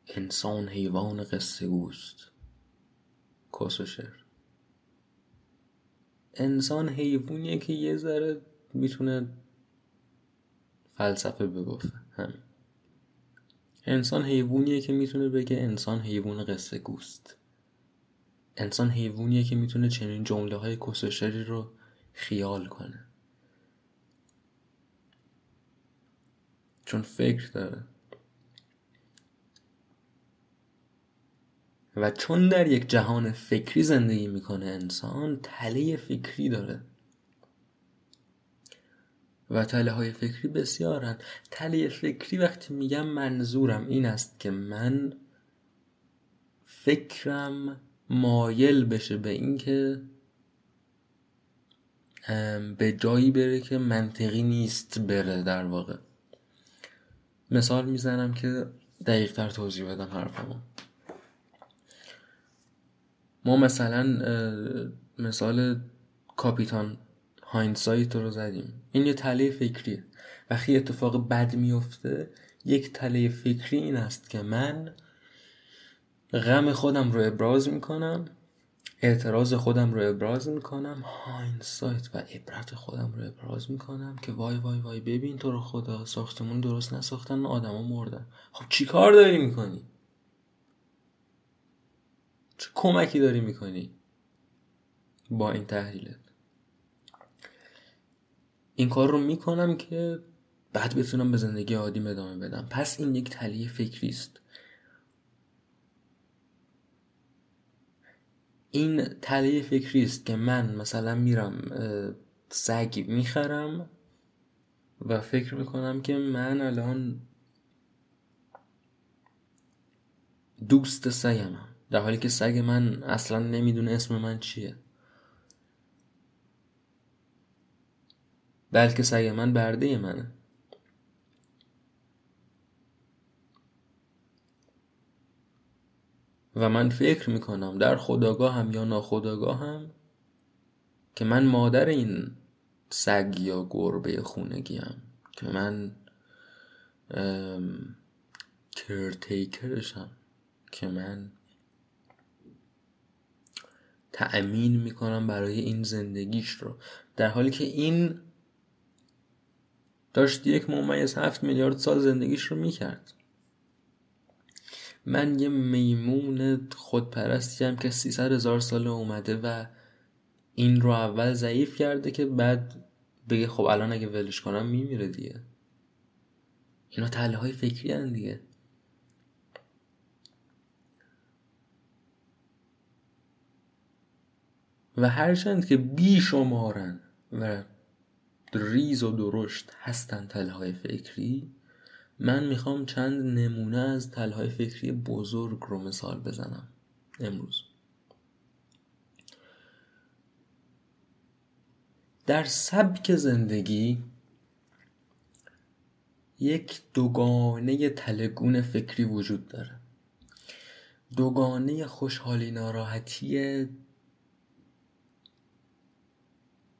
انسان حیوان قصه گوست کسوشر انسان حیوانیه که یه ذره می‌تونه فلسفه بگفته. همین. انسان حیوانیه که می‌تونه بگه انسان حیوان قصه گوست انسان حیوانیه که می‌تونه چنین جمله های کسوشری رو خیال کنه. چون فکر داره. و چون در یک جهان فکری زندگی می‌کنه انسان تله فکری داره. و تله های فکری بسیارن. تله فکری وقتی میگم منظورم این است که من فکرم مایل بشه به اینکه به جایی بره که منطقی نیست بره در واقع. مثال می‌زنم که دقیق تر توضیح بدم حرفمو. ما مثلا مثال کاپیتان هایندسایت رو زدیم. این یه تله فکریه. وقتی اتفاق بد میفته یک تله فکری این است که من غم خودم رو ابراز می‌کنم اعتراض خودم رو ابراز می‌کنم هایندسایت و عبرت خودم رو ابراز می‌کنم که وای وای وای ببین تو رو خدا ساختمون درست نساختن آدما مردن. خب چی کار داری می‌کنی؟ چه کمکی داری می‌کنی با این تحلیلت؟ این کار رو می‌کنم که بعد بتونم به زندگی عادی ادامه بدم. پس این یک تلیه فکری است. این تله فکری است که من مثلا میرم سگ می‌خرم و فکر می‌کنم که من الان دوست سگمم در حالی که سگ من اصلا نمی‌دونه اسم من چیه. بلکه سگ من برده منه. و من فکر می‌کنم در خداگاهم یا ناخداگاهم که من مادر این سگ یا گربه خونگیم که من کرتیکرشم که من تأمین می‌کنم برای این زندگیش رو. در حالی که این داشت یک ممیز هفت میلیارد سال زندگیش رو می‌کرد. من یه میمون خودپرستی هم که 300 هزار سال اومده و این رو اول ضعیف کرده که بعد بگه خب الان اگه ولش کنم میمیره دیگه. اینا تله های فکری هن دیگه. و هرچند که بی شمارن و ریز و درشت هستن تله های فکری من می‌خوام چند نمونه از تلهای فکری بزرگ رو مثال بزنم. امروز. در سبک زندگی یک دوگانه تلگون فکری وجود داره. دوگانه خوشحالی ناراحتی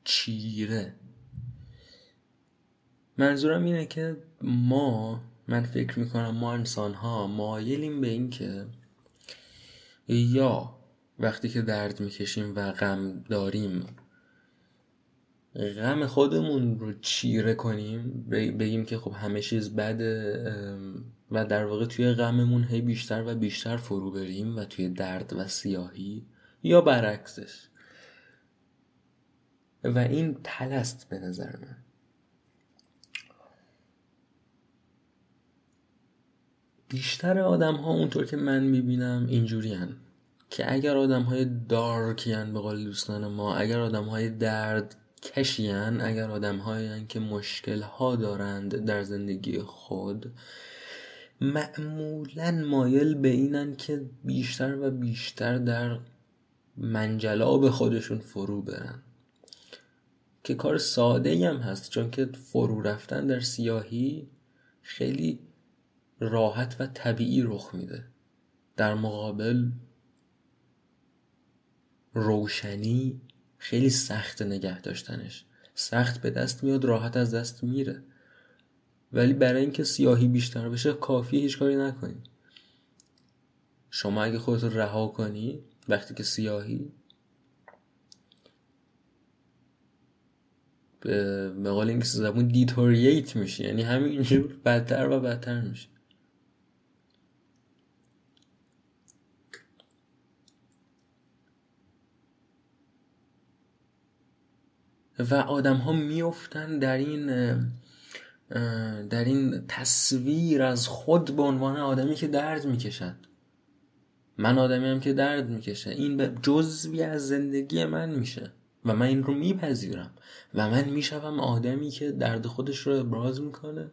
چیره. منظورم اینه که ما من فکر می‌کنم ما انسان ها مایلیم به این که یا وقتی که درد می‌کشیم و غم داریم غم خودمون رو چیره کنیم بگیم که خب همه چیز بده و در واقع توی غممون هی بیشتر و بیشتر فرو بریم و توی درد و سیاهی یا برعکسش. و این تلست به نظر من. بیشتر آدم ها اونطور که من می‌بینم اینجوری هن. که اگر آدم های دارکی هن به قول دوستان ما اگر آدم های درد کشیان اگر آدم هایی که مشکل ها دارند در زندگی خود معمولا مایل به اینن که بیشتر و بیشتر در منجلاب خودشون فرو برن که کار ساده هم هست چون که فرو رفتن در سیاهی خیلی راحت و طبیعی رخ میده. در مقابل روشنی خیلی سخت نگه داشتنش. سخت به دست میاد راحت از دست میره. ولی برای اینکه سیاهی بیشتر بشه کافی هیچ کاری نکنی. شما اگه خودت رها کنی وقتی که سیاهی به قول اینکه زبون دیتورییت میشه یعنی همینجور بدتر و بدتر میشه و آدم ها میفتن در این در این تصویر از خود به عنوان آدمی که درد می‌کشد. من آدمی هم که درد می‌کشه. این جزوی از زندگی من میشه و من این رو میپذیرم و من می‌شوم آدمی که درد خودش رو ابراز می‌کنه.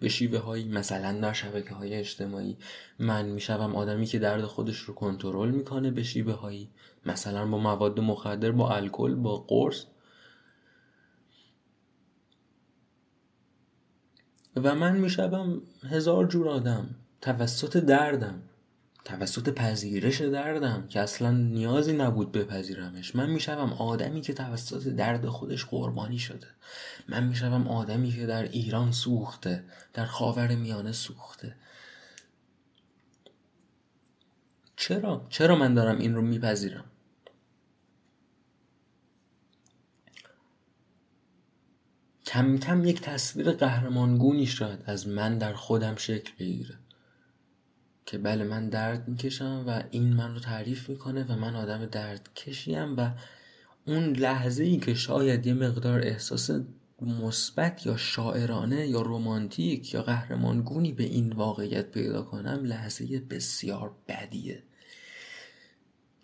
به شیوه هایی مثلا در شبکه های اجتماعی من می‌شوم آدمی که درد خودش رو کنترل می‌کنه به شیوه هایی مثلا با مواد مخدر با الکل با قرص. و من می‌شوم هزار جور آدم. توسط دردم. توسط پذیرش دردم که اصلا نیازی نبود بپذیرمش. من می‌شوم آدمی که توسط درد خودش قربانی شده. من می‌شوم آدمی که در ایران سوخته در خاور میانه سوخته. چرا؟ چرا من دارم این رو میپذیرم؟ کم کم یک تصویر قهرمانگونی شاید از من در خودم شکل بگیره. که بله من درد می‌کشم و این من رو تعریف می‌کنه و من آدم درد کشیم و اون لحظه ای که شاید یه مقدار احساس مثبت یا شاعرانه یا رومانتیک یا قهرمانگونی به این واقعیت پیدا کنم لحظه بسیار بدیه.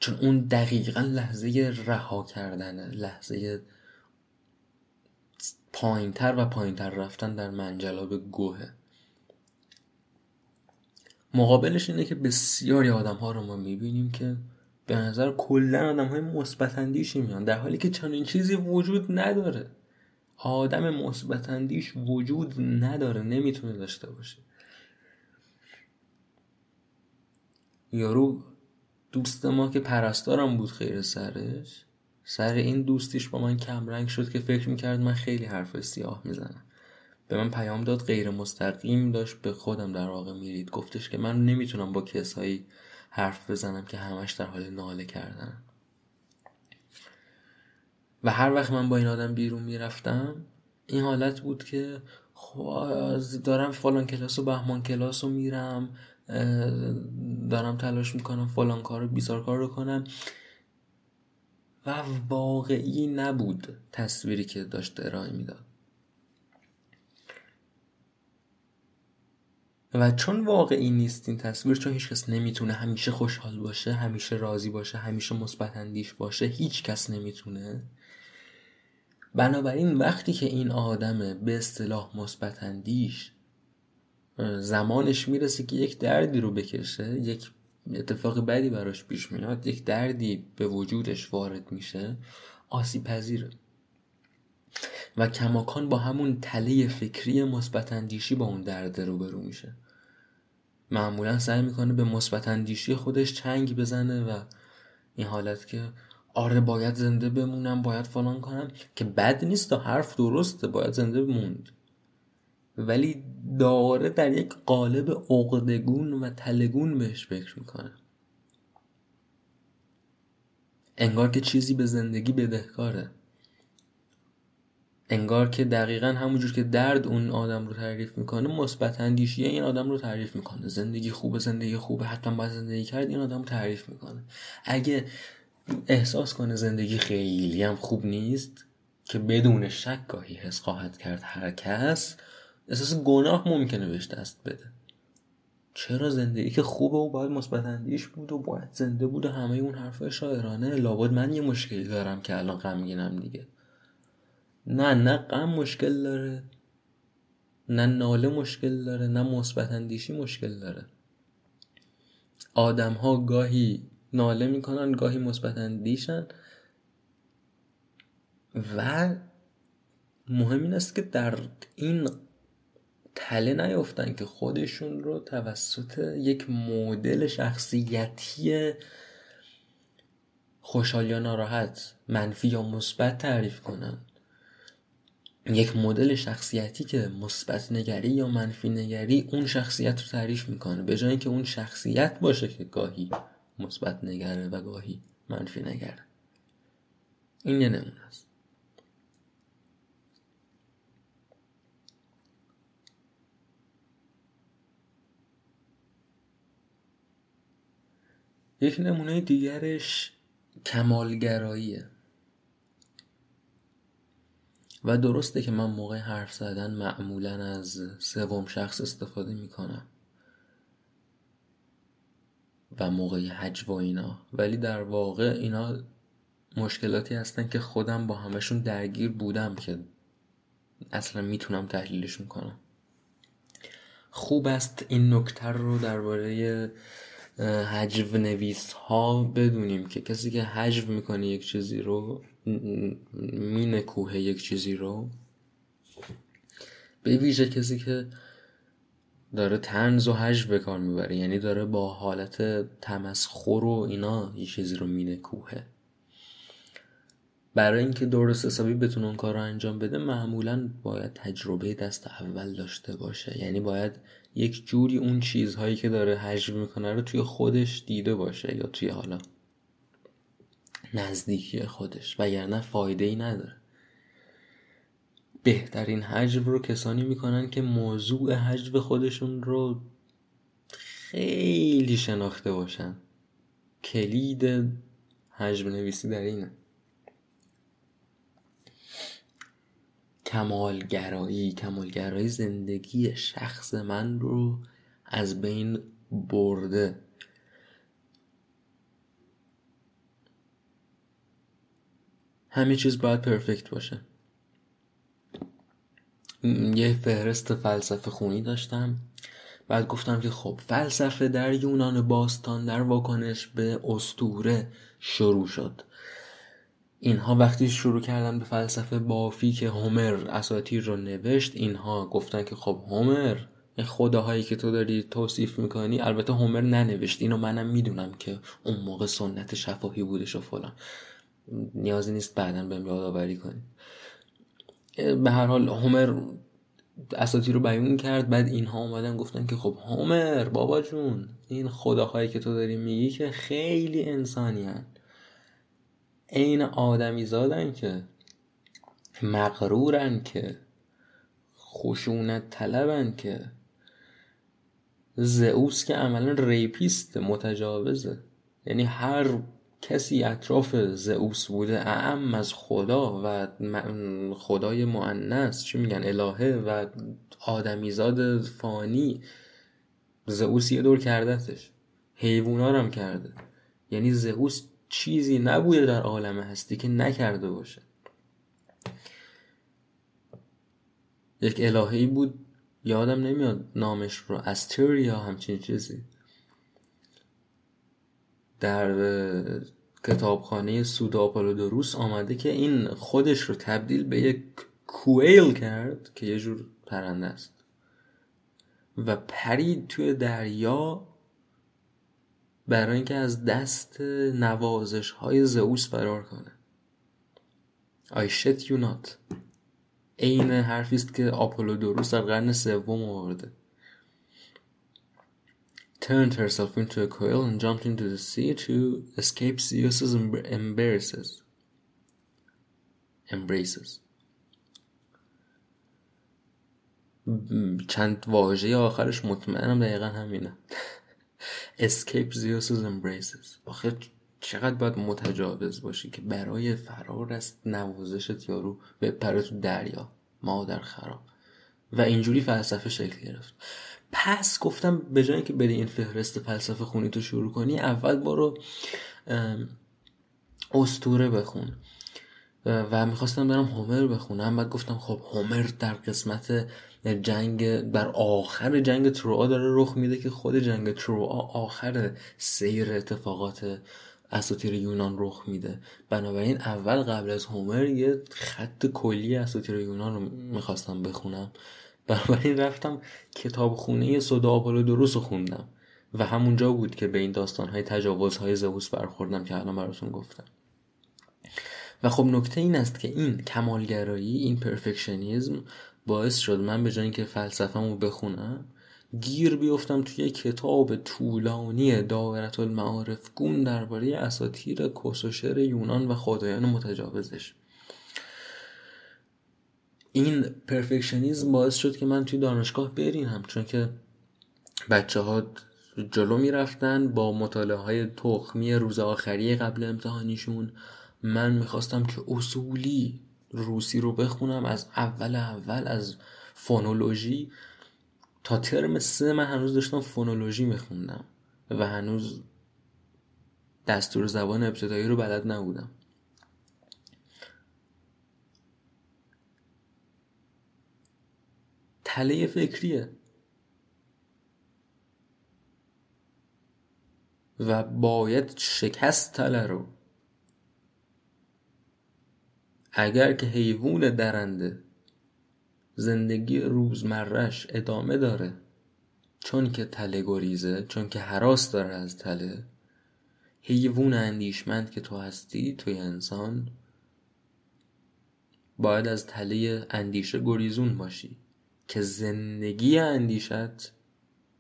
چون اون دقیقا لحظه رها کردنه لحظه پایینتر و پایینتر رفتن در منجلاب گوهه. مقابلش اینه که بسیاری آدم ها رو ما می‌بینیم که به نظر کلا آدم های مثبت میان در حالی که چنین چیزی وجود نداره. آدم مثبت وجود نداره نمی‌تونه داشته باشه. یارو دوست ما که پرستارم بود خیر سرش سر این دوستیش با من کمرنگ شد که فکر می‌کرد من خیلی حرف سیاه می‌زنم. به من پیام داد غیر مستقیم داشت به خودم در واقع میرید. گفتش که من نمی‌تونم با کسایی حرف بزنم که همش در حال ناله کردن. و هر وقت من با این آدم بیرون می‌رفتم این حالت بود که خب دارم فلان کلاس و بهمان کلاس رو میرم دارم تلاش می‌کنم فلان کار بیزار کار رو کنم. و واقعی نبود تصویری که داشت ارائه می‌داد. و چون واقعی نیست این تصویر چون هیچ کس نمی‌تونه همیشه خوشحال باشه همیشه راضی باشه همیشه مثبت اندیش باشه هیچ کس نمی‌تونه. بنابراین وقتی که این آدم به اصطلاح مثبت اندیش زمانش می‌رسه که یک دردی رو بکشه یک اتفاق بدی براش پیش میاد یک دردی به وجودش وارد میشه آسیب پذیره و کماکان با همون تله فکری مثبت اندیشی با اون درد روبرو میشه. معمولا سعی می‌کنه به مثبت اندیشی خودش چنگ بزنه و این حالت که آره باید زنده بمونم باید فلان کنم که بد نیست تا حرف درسته باید زنده بموند ولی داره در یک قالب عقدگون و تلگون بهش فکر می‌کنه. انگار که چیزی به زندگی بدهکاره. انگار که دقیقا همونجور که درد اون آدم رو تعریف می‌کنه مثبت اندیشی این آدم رو تعریف می‌کنه. زندگی خوبه زندگی خوبه. حتما باید زندگی کرد این آدم رو تعریف می‌کنه. اگه احساس کنه زندگی خیلی هم خوب نیست که بدون شک گاهی حس خواهد کرد هر کس احساس گناه ممکنه بهش دست بده. چرا زندگی که خوبه و باید مثبت اندیش بود و باید زنده بود و همه اون حرفای شاعرانه؟ لابد من یه مشکلی دارم که الان غمگینم دیگه. نه نه غم مشکل داره نه ناله مشکل داره نه مثبت اندیشی مشکل داره. آدم ها گاهی ناله می‌کنن گاهی مثبت اندیشن. و مهم این است که در این تله نیفتن که خودشون رو توسط یک مدل شخصیتی خوشحال یا ناراحت منفی یا مثبت تعریف کنن. یک مدل شخصیتی که مثبت نگری یا منفی نگری اون شخصیت رو تعریف می‌کنه. به جای اینکه اون شخصیت باشه که گاهی مثبت نگره و گاهی منفی نگره. این یه نمونه است. یک نمونه دیگرش کمالگراییه. و درسته که من موقع حرف زدن معمولا از سوم شخص استفاده می‌کنم. و موقع حج و اینا. ولی در واقع اینا مشکلاتی هستن که خودم با همشون درگیر بودم که اصلا می‌تونم تحلیلشون کنم خوب است این نکته رو درباره حجو نویس ها بدونیم که کسی که حجو می‌کنه یک چیزی رو مینکوه یک چیزی رو به ویژه کسی که داره تنز و حجو به می‌بره یعنی داره با حالت تمسخر و اینا یه چیزی رو مینکوهه. برای اینکه درست حسابی بتونه اون کار رو انجام بده معمولا باید تجربه دست اول داشته باشه. یعنی باید یک جوری اون چیزهایی که داره حجم می‌کنه رو توی خودش دیده باشه یا توی حالا نزدیکی خودش وگرنه فایده ای نداره. بهترین حجم رو کسانی می‌کنن که موضوع حجم خودشون رو خیلی شناخته باشن. کلید حجم نویسی در اینه. کمالگرایی کمالگرایی زندگی شخص من رو از بین برده. همه چیز باید پرفکت باشه. یه فهرست فلسفه خونی داشتم. بعد گفتم که خب فلسفه در یونان باستان در واکنش به استوره شروع شد. اینها وقتی شروع کردن به فلسفه بافی که هومر اساتیر رو نوشت اینها گفتن که خب هومر خداهایی که تو داری توصیف می‌کنی البته هومر ننوشت. اینو منم می‌دونم که اون موقع سنت شفاهی بودش و فلان. نیازی نیست بعدا بهم یادآوری کنی. به هر حال هومر اساطیر رو بیان کرد بعد اینها اومدن گفتن که خب هومر بابا جون این خداهایی که تو داری میگی که خیلی انسانی هن. عین آدمی زادن که مغرورن که خشونت طلبن که زئوس که عملا ریپیست متجاوزه. یعنی هر کسی اطراف زئوس بوده اعم از خدا و خدای معنس چی میگن الهه و آدمیزاد فانی زئوس یه دور کردتش. حیوونا هم کرده. یعنی زئوس چیزی نبوده در عالم هستی که نکرده باشه. یک الههی بود یادم نمیاد نامش رو استریا همچین چیزی. در کتابخانه دروس آمده که این خودش رو تبدیل به یک کویل کرد که یه جور پرنده است. و پرید توی دریا برای اینکه از دست نوازش های زئوس فرار کنه I shit you not عین حرفی است که آپولودوروس در قرن سوم آورده turned herself into a coil and jumped into the sea to escape Zeus's embraces. Embraces. چند واژه آخرش مطمئنم دقیقا همینه escape Zeus's embraces. آخه چقدر باید متجاوز باشی که برای فرار از نوازشت یارو بپره تو دریا مادر خراب. و اینجوری فلسفه شکل گرفت. پس گفتم به جای که بری این فهرست فلسفه خونی تو شروع کنی اول برو استوره بخون. و می‌خواستم برم هومر بخونم بعد گفتم خب هومر در قسمت جنگ بر آخر جنگ تروا داره رخ میده که خود جنگ تروا آخر سیر اتفاقات اساطیر یونان رخ میده. بنابراین اول قبل از هومر یه خط کلی اساطیر یونان رو می‌خواستم بخونم. بنابراین رفتم کتاب خونه سودا آپولو دروس رو خوندم و همونجا بود که به این داستان های تجاوز های زئوس برخوردم که الان براتون گفتم. و خب نکته این است که این کمالگرایی این پرفکشنیزم باعث شد من به جای اینکه فلسفه‌مو بخونم گیر بیفتم توی کتاب طولانی دایره المعارف گون درباره اساطیر کسوشر یونان و خدایان متجاوزش. این پرفکشنیزم باعث شد که من توی دانشگاه برینم چون که بچه ها جلو می‌رفتن با مطالعه های تخمی روز آخری قبل امتحانیشون. من می‌خواستم که اصولی روسی رو بخونم از اول اول از فونولوژی تا ترم سه من هنوز داشتم فونولوژی میخوندم و هنوز دستور زبان ابتدایی رو بلد نبودم. تله فکریه. و باید شکست تله رو اگر که حیوان درنده زندگی روزمرش ادامه داره چون که تله گریزه چون که حراس داره از تله حیوان اندیشمند که تو هستی توی انسان باید از تله اندیشه گریزون باشی که زندگی اندیشت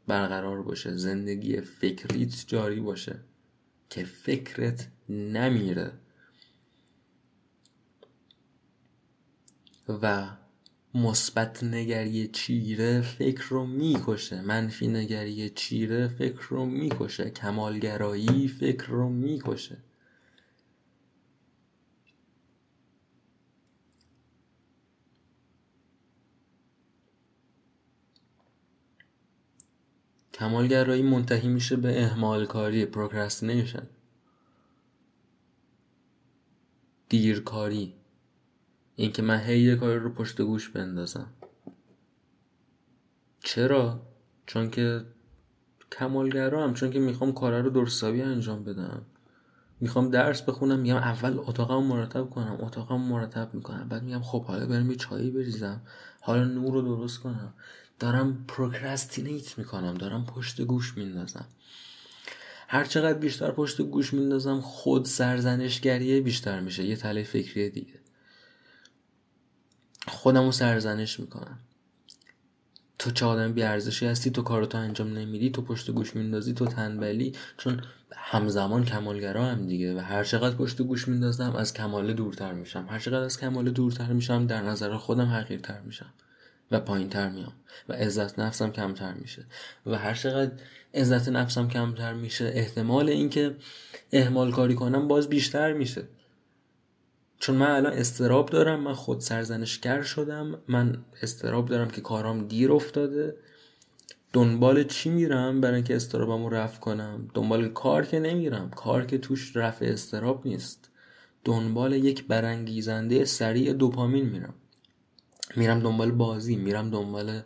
برقرار باشه زندگی فکریت جاری باشه که فکرت نمیره. و مثبت نگری چیره فکر رو می‌کشه منفی نگری چیره فکر رو می‌کشه کمالگرایی فکر رو می‌کشه. کمالگرایی منتهی میشه به اهمال کاری procrastination دیرکاری. اینکه من هی یه کاری رو پشت گوش بندازم. چرا؟ چون که کمالگرام چون که می‌خوام کار رو درست حسابی انجام بدم. می‌خوام درس بخونم میگم اول اتاقم مرتب کنم اتاقم مرتب می‌کنم. بعد میگم خب حالا برم یه چایی بریزم. حالا نور رو درست کنم. دارم پروکرستینیت می‌کنم دارم پشت گوش میندازم. هر چقدر بیشتر پشت گوش میندازم خود سرزنشگریه بیشتر میشه یه تله فکری دیگه. خودم رو سرزنش می‌کنم. تو چه آدم بیارزشی هستی؟ تو کارتو انجام نمیدی تو پشت گوش میندازی تو تنبلی. چون همزمان کمالگرا هم دیگه و هر چقدر پشت گوش میندازم از کمال دورتر میشم. هر چقدر از کمال دورتر میشم در نظر خودم حقیرتر میشم و پایین تر میام و عزت نفسم کمتر میشه. و هر چقدر عزت نفسم کمتر میشه احتمال اینکه اهمال کاری کنم باز بیشتر میشه. چون من الان استراب دارم من خود سرزنشگر شدم من استراب دارم که کارام دیر افتاده. دنبال چی میرم برای اینکه استرابمو رفع کنم؟ دنبال کار که نمیرم. کار که توش رفع استراب نیست. دنبال یک برانگیزنده سریع دوپامین میرم. میرم دنبال بازی میرم دنبال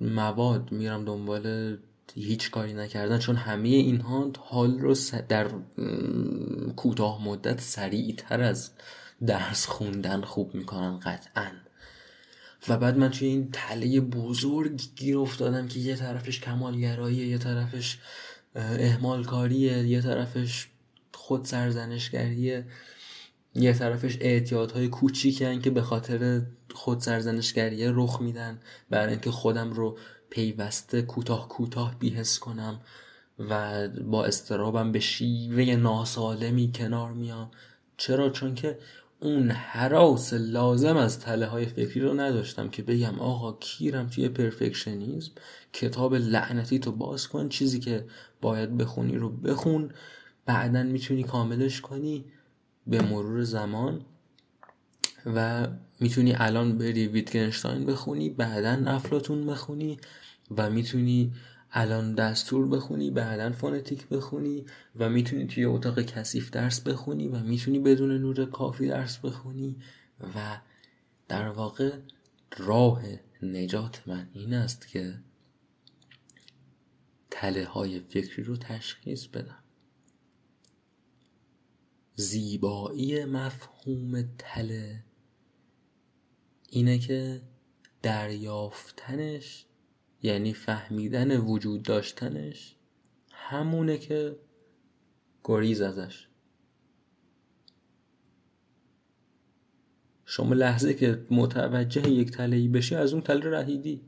مواد میرم دنبال هیچ کاری نکردن چون همه اینها حال رو در کوتاه مدت سریعتر از درس خوندن خوب می‌کنن قطعا. و بعد من توی این تله بزرگ گیر افتادم که یه طرفش کمالگراییه یه طرفش اهمال کاریه یه طرفش خود سرزنشگریه یه طرفش اعتیادهای کوچیکن که به خاطر خود سرزنشگریه رخ میدن برای اینکه خودم رو پیوسته کوتاه کوتاه بیهس کنم و با استرابم به شیوه ناسالمی کنار میام. چرا؟ چون که اون حراس لازم از تله های فکری رو نداشتم که بگم آقا کیرم توی پرفکشنیزم؟ کتاب لعنتی تو باز کن چیزی که باید بخونی رو بخون بعدا می‌تونی کاملش کنی به مرور زمان و می‌تونی الان بری ویتگنشتاین بخونی بعدا افلاتون بخونی. و می‌تونی الان دستور بخونی بعدا فونتیک بخونی و می‌تونی توی اتاق کثیف درس بخونی و می‌تونی بدون نور کافی درس بخونی و در واقع راه نجات من این است که تله های فکری رو تشخیص بدم. زیبایی مفهوم تله اینه که دریافتنش یعنی فهمیدن وجود داشتنش همونه که گریز ازش. شما لحظه که متوجه یک تله بشی از اون تله رهیدی.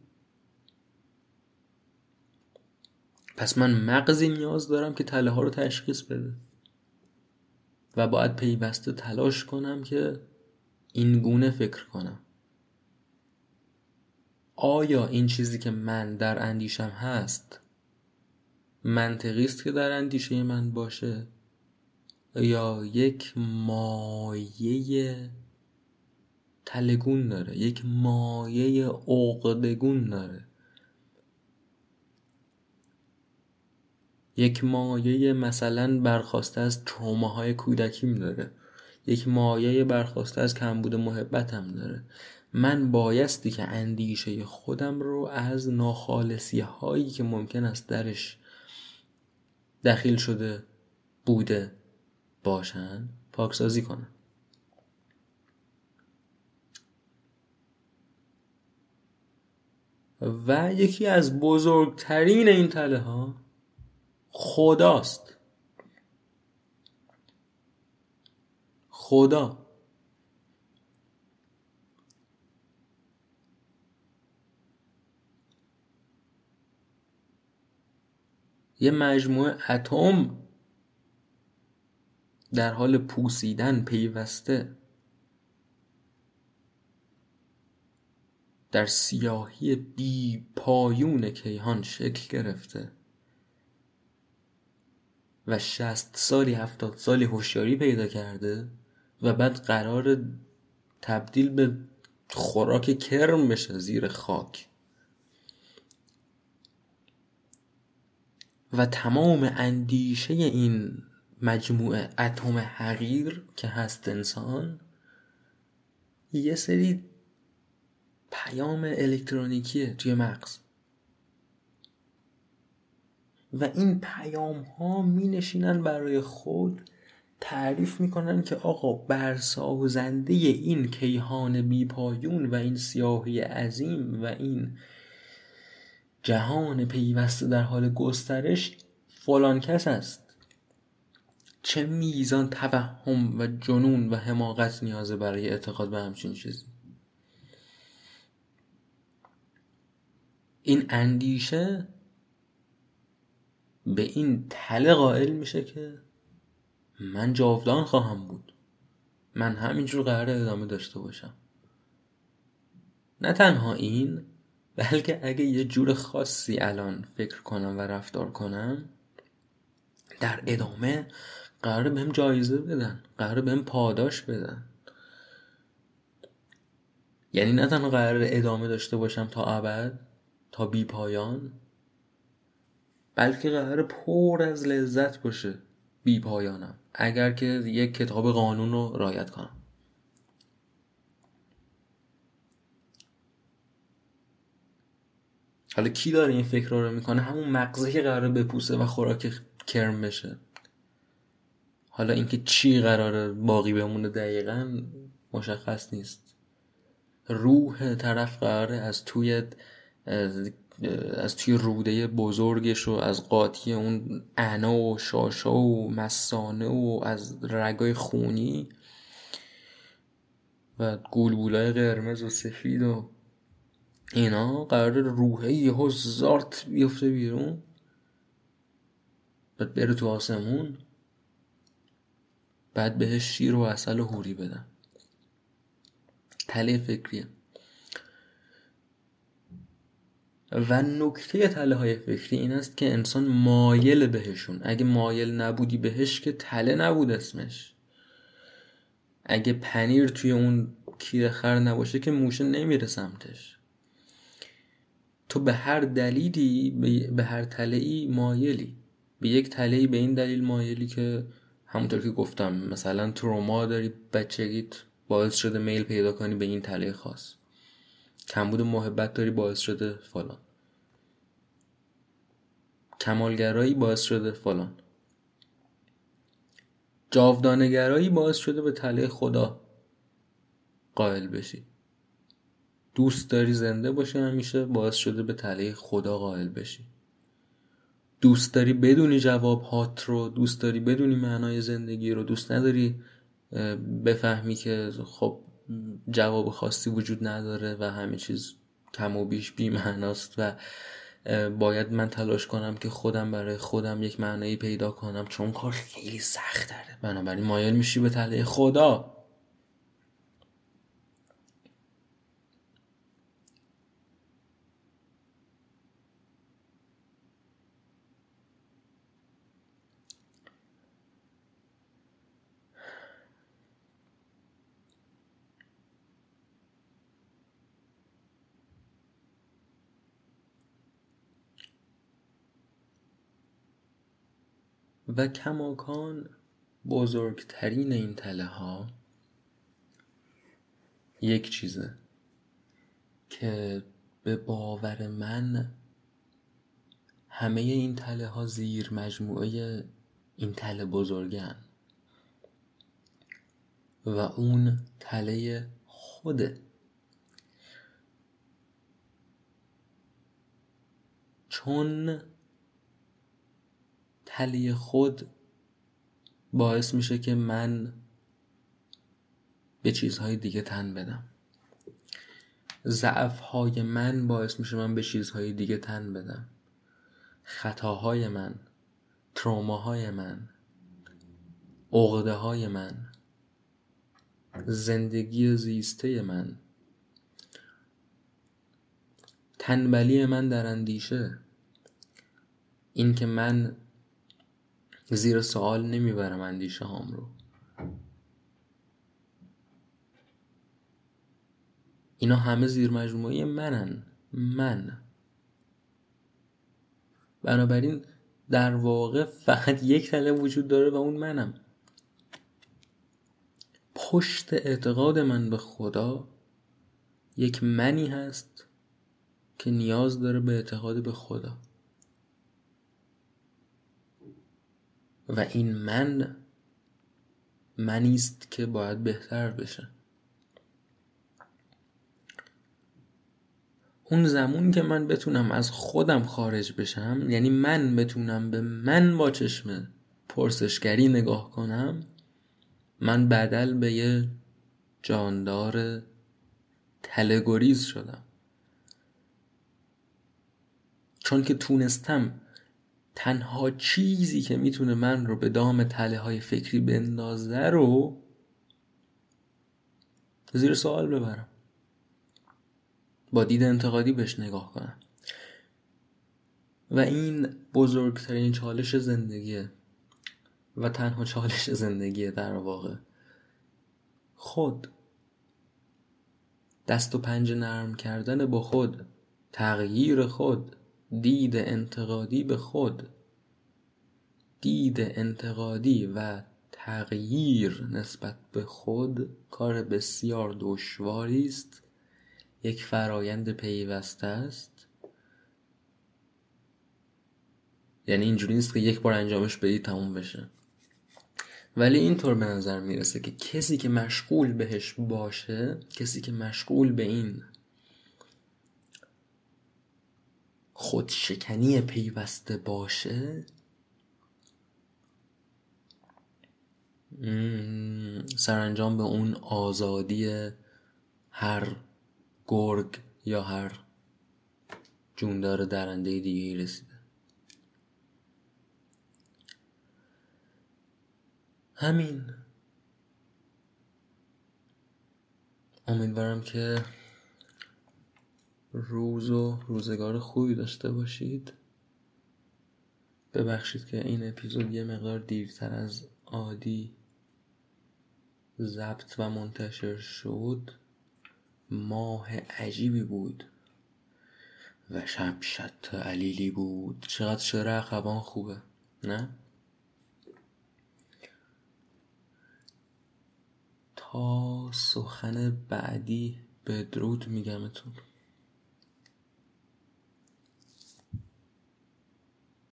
پس من مغزی نیاز دارم که تله ها رو تشخیص بده. و باید پیوسته تلاش کنم که این گونه فکر کنم. آیا این چیزی که من در اندیشم هست منطقی است که در اندیشه من باشه؟ یا یک مایه تلگون داره یک مایه عقدگون داره؟ یک مایه مثلا برخواسته از تروماهای کودکیم داره. یک مایه برخواسته از کمبود محبتم داره. من بایستی که اندیشه خودم رو از ناخالصی هایی که ممکن است درش دخیل شده بوده باشن پاکسازی کنم. و یکی از بزرگترین این تله ها خداست. خدا. یه مجموعه اتم در حال پوسیدن پیوسته در سیاهی بی پایون کیهان شکل گرفته و شست سالی هفتاد سالی هوشیاری پیدا کرده و بعد قرار تبدیل به خوراک کرم بشه زیر خاک. و تمام اندیشه این مجموعه اتم حقیر که هست انسان یه سری پیام الکترونیکیه توی مغز. و این پیام ها می نشینن برای خود تعریف می‌کنن که آقا برسازنده این کیهان بیپایون و این سیاهی عظیم و این جهان پیوسته در حال گسترش فلان کس است. چه میزان توهم و جنون و حماقت نیازه برای اعتقاد به همچین چیزی؟ این اندیشه به این تله قائل میشه که من جاودان خواهم بود. من همینجور قرار ادامه داشته باشم. نه تنها این بلکه اگه یه جور خاصی الان فکر کنم و رفتار کنم در ادامه قرار بهم جایزه بدن قرار بهم پاداش بدن. یعنی نه تنها قرار ادامه داشته باشم تا ابد تا بی پایان بلکه قرار پر از لذت باشه بی پایانم. اگر که یک کتاب قانون رو رایت کنم. حالا کی داره این فکر رو می‌کنه؟ همون مغزه که قراره بپوسه و خوراک کرم بشه. حالا اینکه چی قراره باقی بمونه دقیقا مشخص نیست. روح طرف قراره از توی از توی روده بزرگش و از قاطی اون عنا و شاشا و مسانه و از رگای خونی و گولبولای قرمز و سفید و اینا قرار روحه یهو زارت بیفته بیرون. بعد بره تو آسمون. بعد بهش شیر و اصل و هوری بدن. تله فکریه. و نکته تله های فکری این است که انسان مایل بهشون. اگه مایل نبودی بهش که تله نبود اسمش. اگه پنیر توی اون کیر خر نباشه که موشه نمیره سمتش. تو به هر دلیلی به هر تله ای مایلی. به یک تله ای به این دلیل مایلی که همونطور که گفتم مثلا تروما داری بچگیت باعث شده میل پیدا کنی به این تله خاص. کمبود محبت داری باعث شده فلان. کمالگرایی باعث شده فلان. جاودانگرایی باعث شده به تله خدا قائل بشی. دوست داری زنده باشی همیشه باعث شده به تله خدا قائل بشی. دوست داری بدونی جواب هات رو دوست داری بدونی معنای زندگی رو دوست نداری بفهمی که خب جواب خاصی وجود نداره و همه چیز کم و بیش بی معناست و باید من تلاش کنم که خودم برای خودم یک معنایی پیدا کنم چون کار خیلی سخت داره بنابراین مایل میشی به تله خدا. کماکان بزرگترین این تله ها یک چیزه که به باور من همه این تله ها زیر مجموعه این تله بزرگن و اون تله خوده. چون تله خود باعث میشه که من به چیزهای دیگه تن بدم. ضعف های من باعث میشه من به چیزهای دیگه تن بدم. خطاهای من تروماهای من عقده های من زندگی زیسته من. تنبلی من در اندیشه. این که من زیر سوال نمی‌برم اندیشه هام رو. اینا همه زیر مجموعه منن. من. بنابراین در واقع فقط یک تله وجود داره و اون منم. پشت اعتقاد من به خدا یک منی هست که نیاز داره به اعتقاد به خدا. و این من منی است که باید بهتر بشه. اون زمان که من بتونم از خودم خارج بشم یعنی من بتونم به من با چشم پرسشگری نگاه کنم من بدل به یه جاندار تلگوریز شدم. چون که تونستم تنها چیزی که می‌تونه من رو به دام تله های فکری بندازه رو زیر سوال ببرم. با دید انتقادی بهش نگاه کنم. و این بزرگترین چالش زندگیه و تنها چالش زندگیه در واقع. خود. دست و پنجه نرم کردن با خود. تغییر خود. دید انتقادی به خود. دید انتقادی و تغییر نسبت به خود کار بسیار دشواری است. یک فرایند پیوسته است. یعنی اینجوری نیست که یک بار انجامش بدی تموم بشه. ولی اینطور به نظر می‌رسه که کسی که مشغول بهش باشه کسی که مشغول به این خودشکنی پیوسته باشه؟ سرانجام به اون آزادی هر گرگ یا هر جوندار درنده دیگه رسیده. همین. امیدوارم که روز و روزگار خوبی داشته باشید. ببخشید که این اپیزود یه مقدار دیرتر از عادی ضبط و منتشر شد. ماه عجیبی بود و شب شط علیلی بود. چقدر شعر اخوان خوبه نه؟ تا سخن بعدی بدرود میگمتون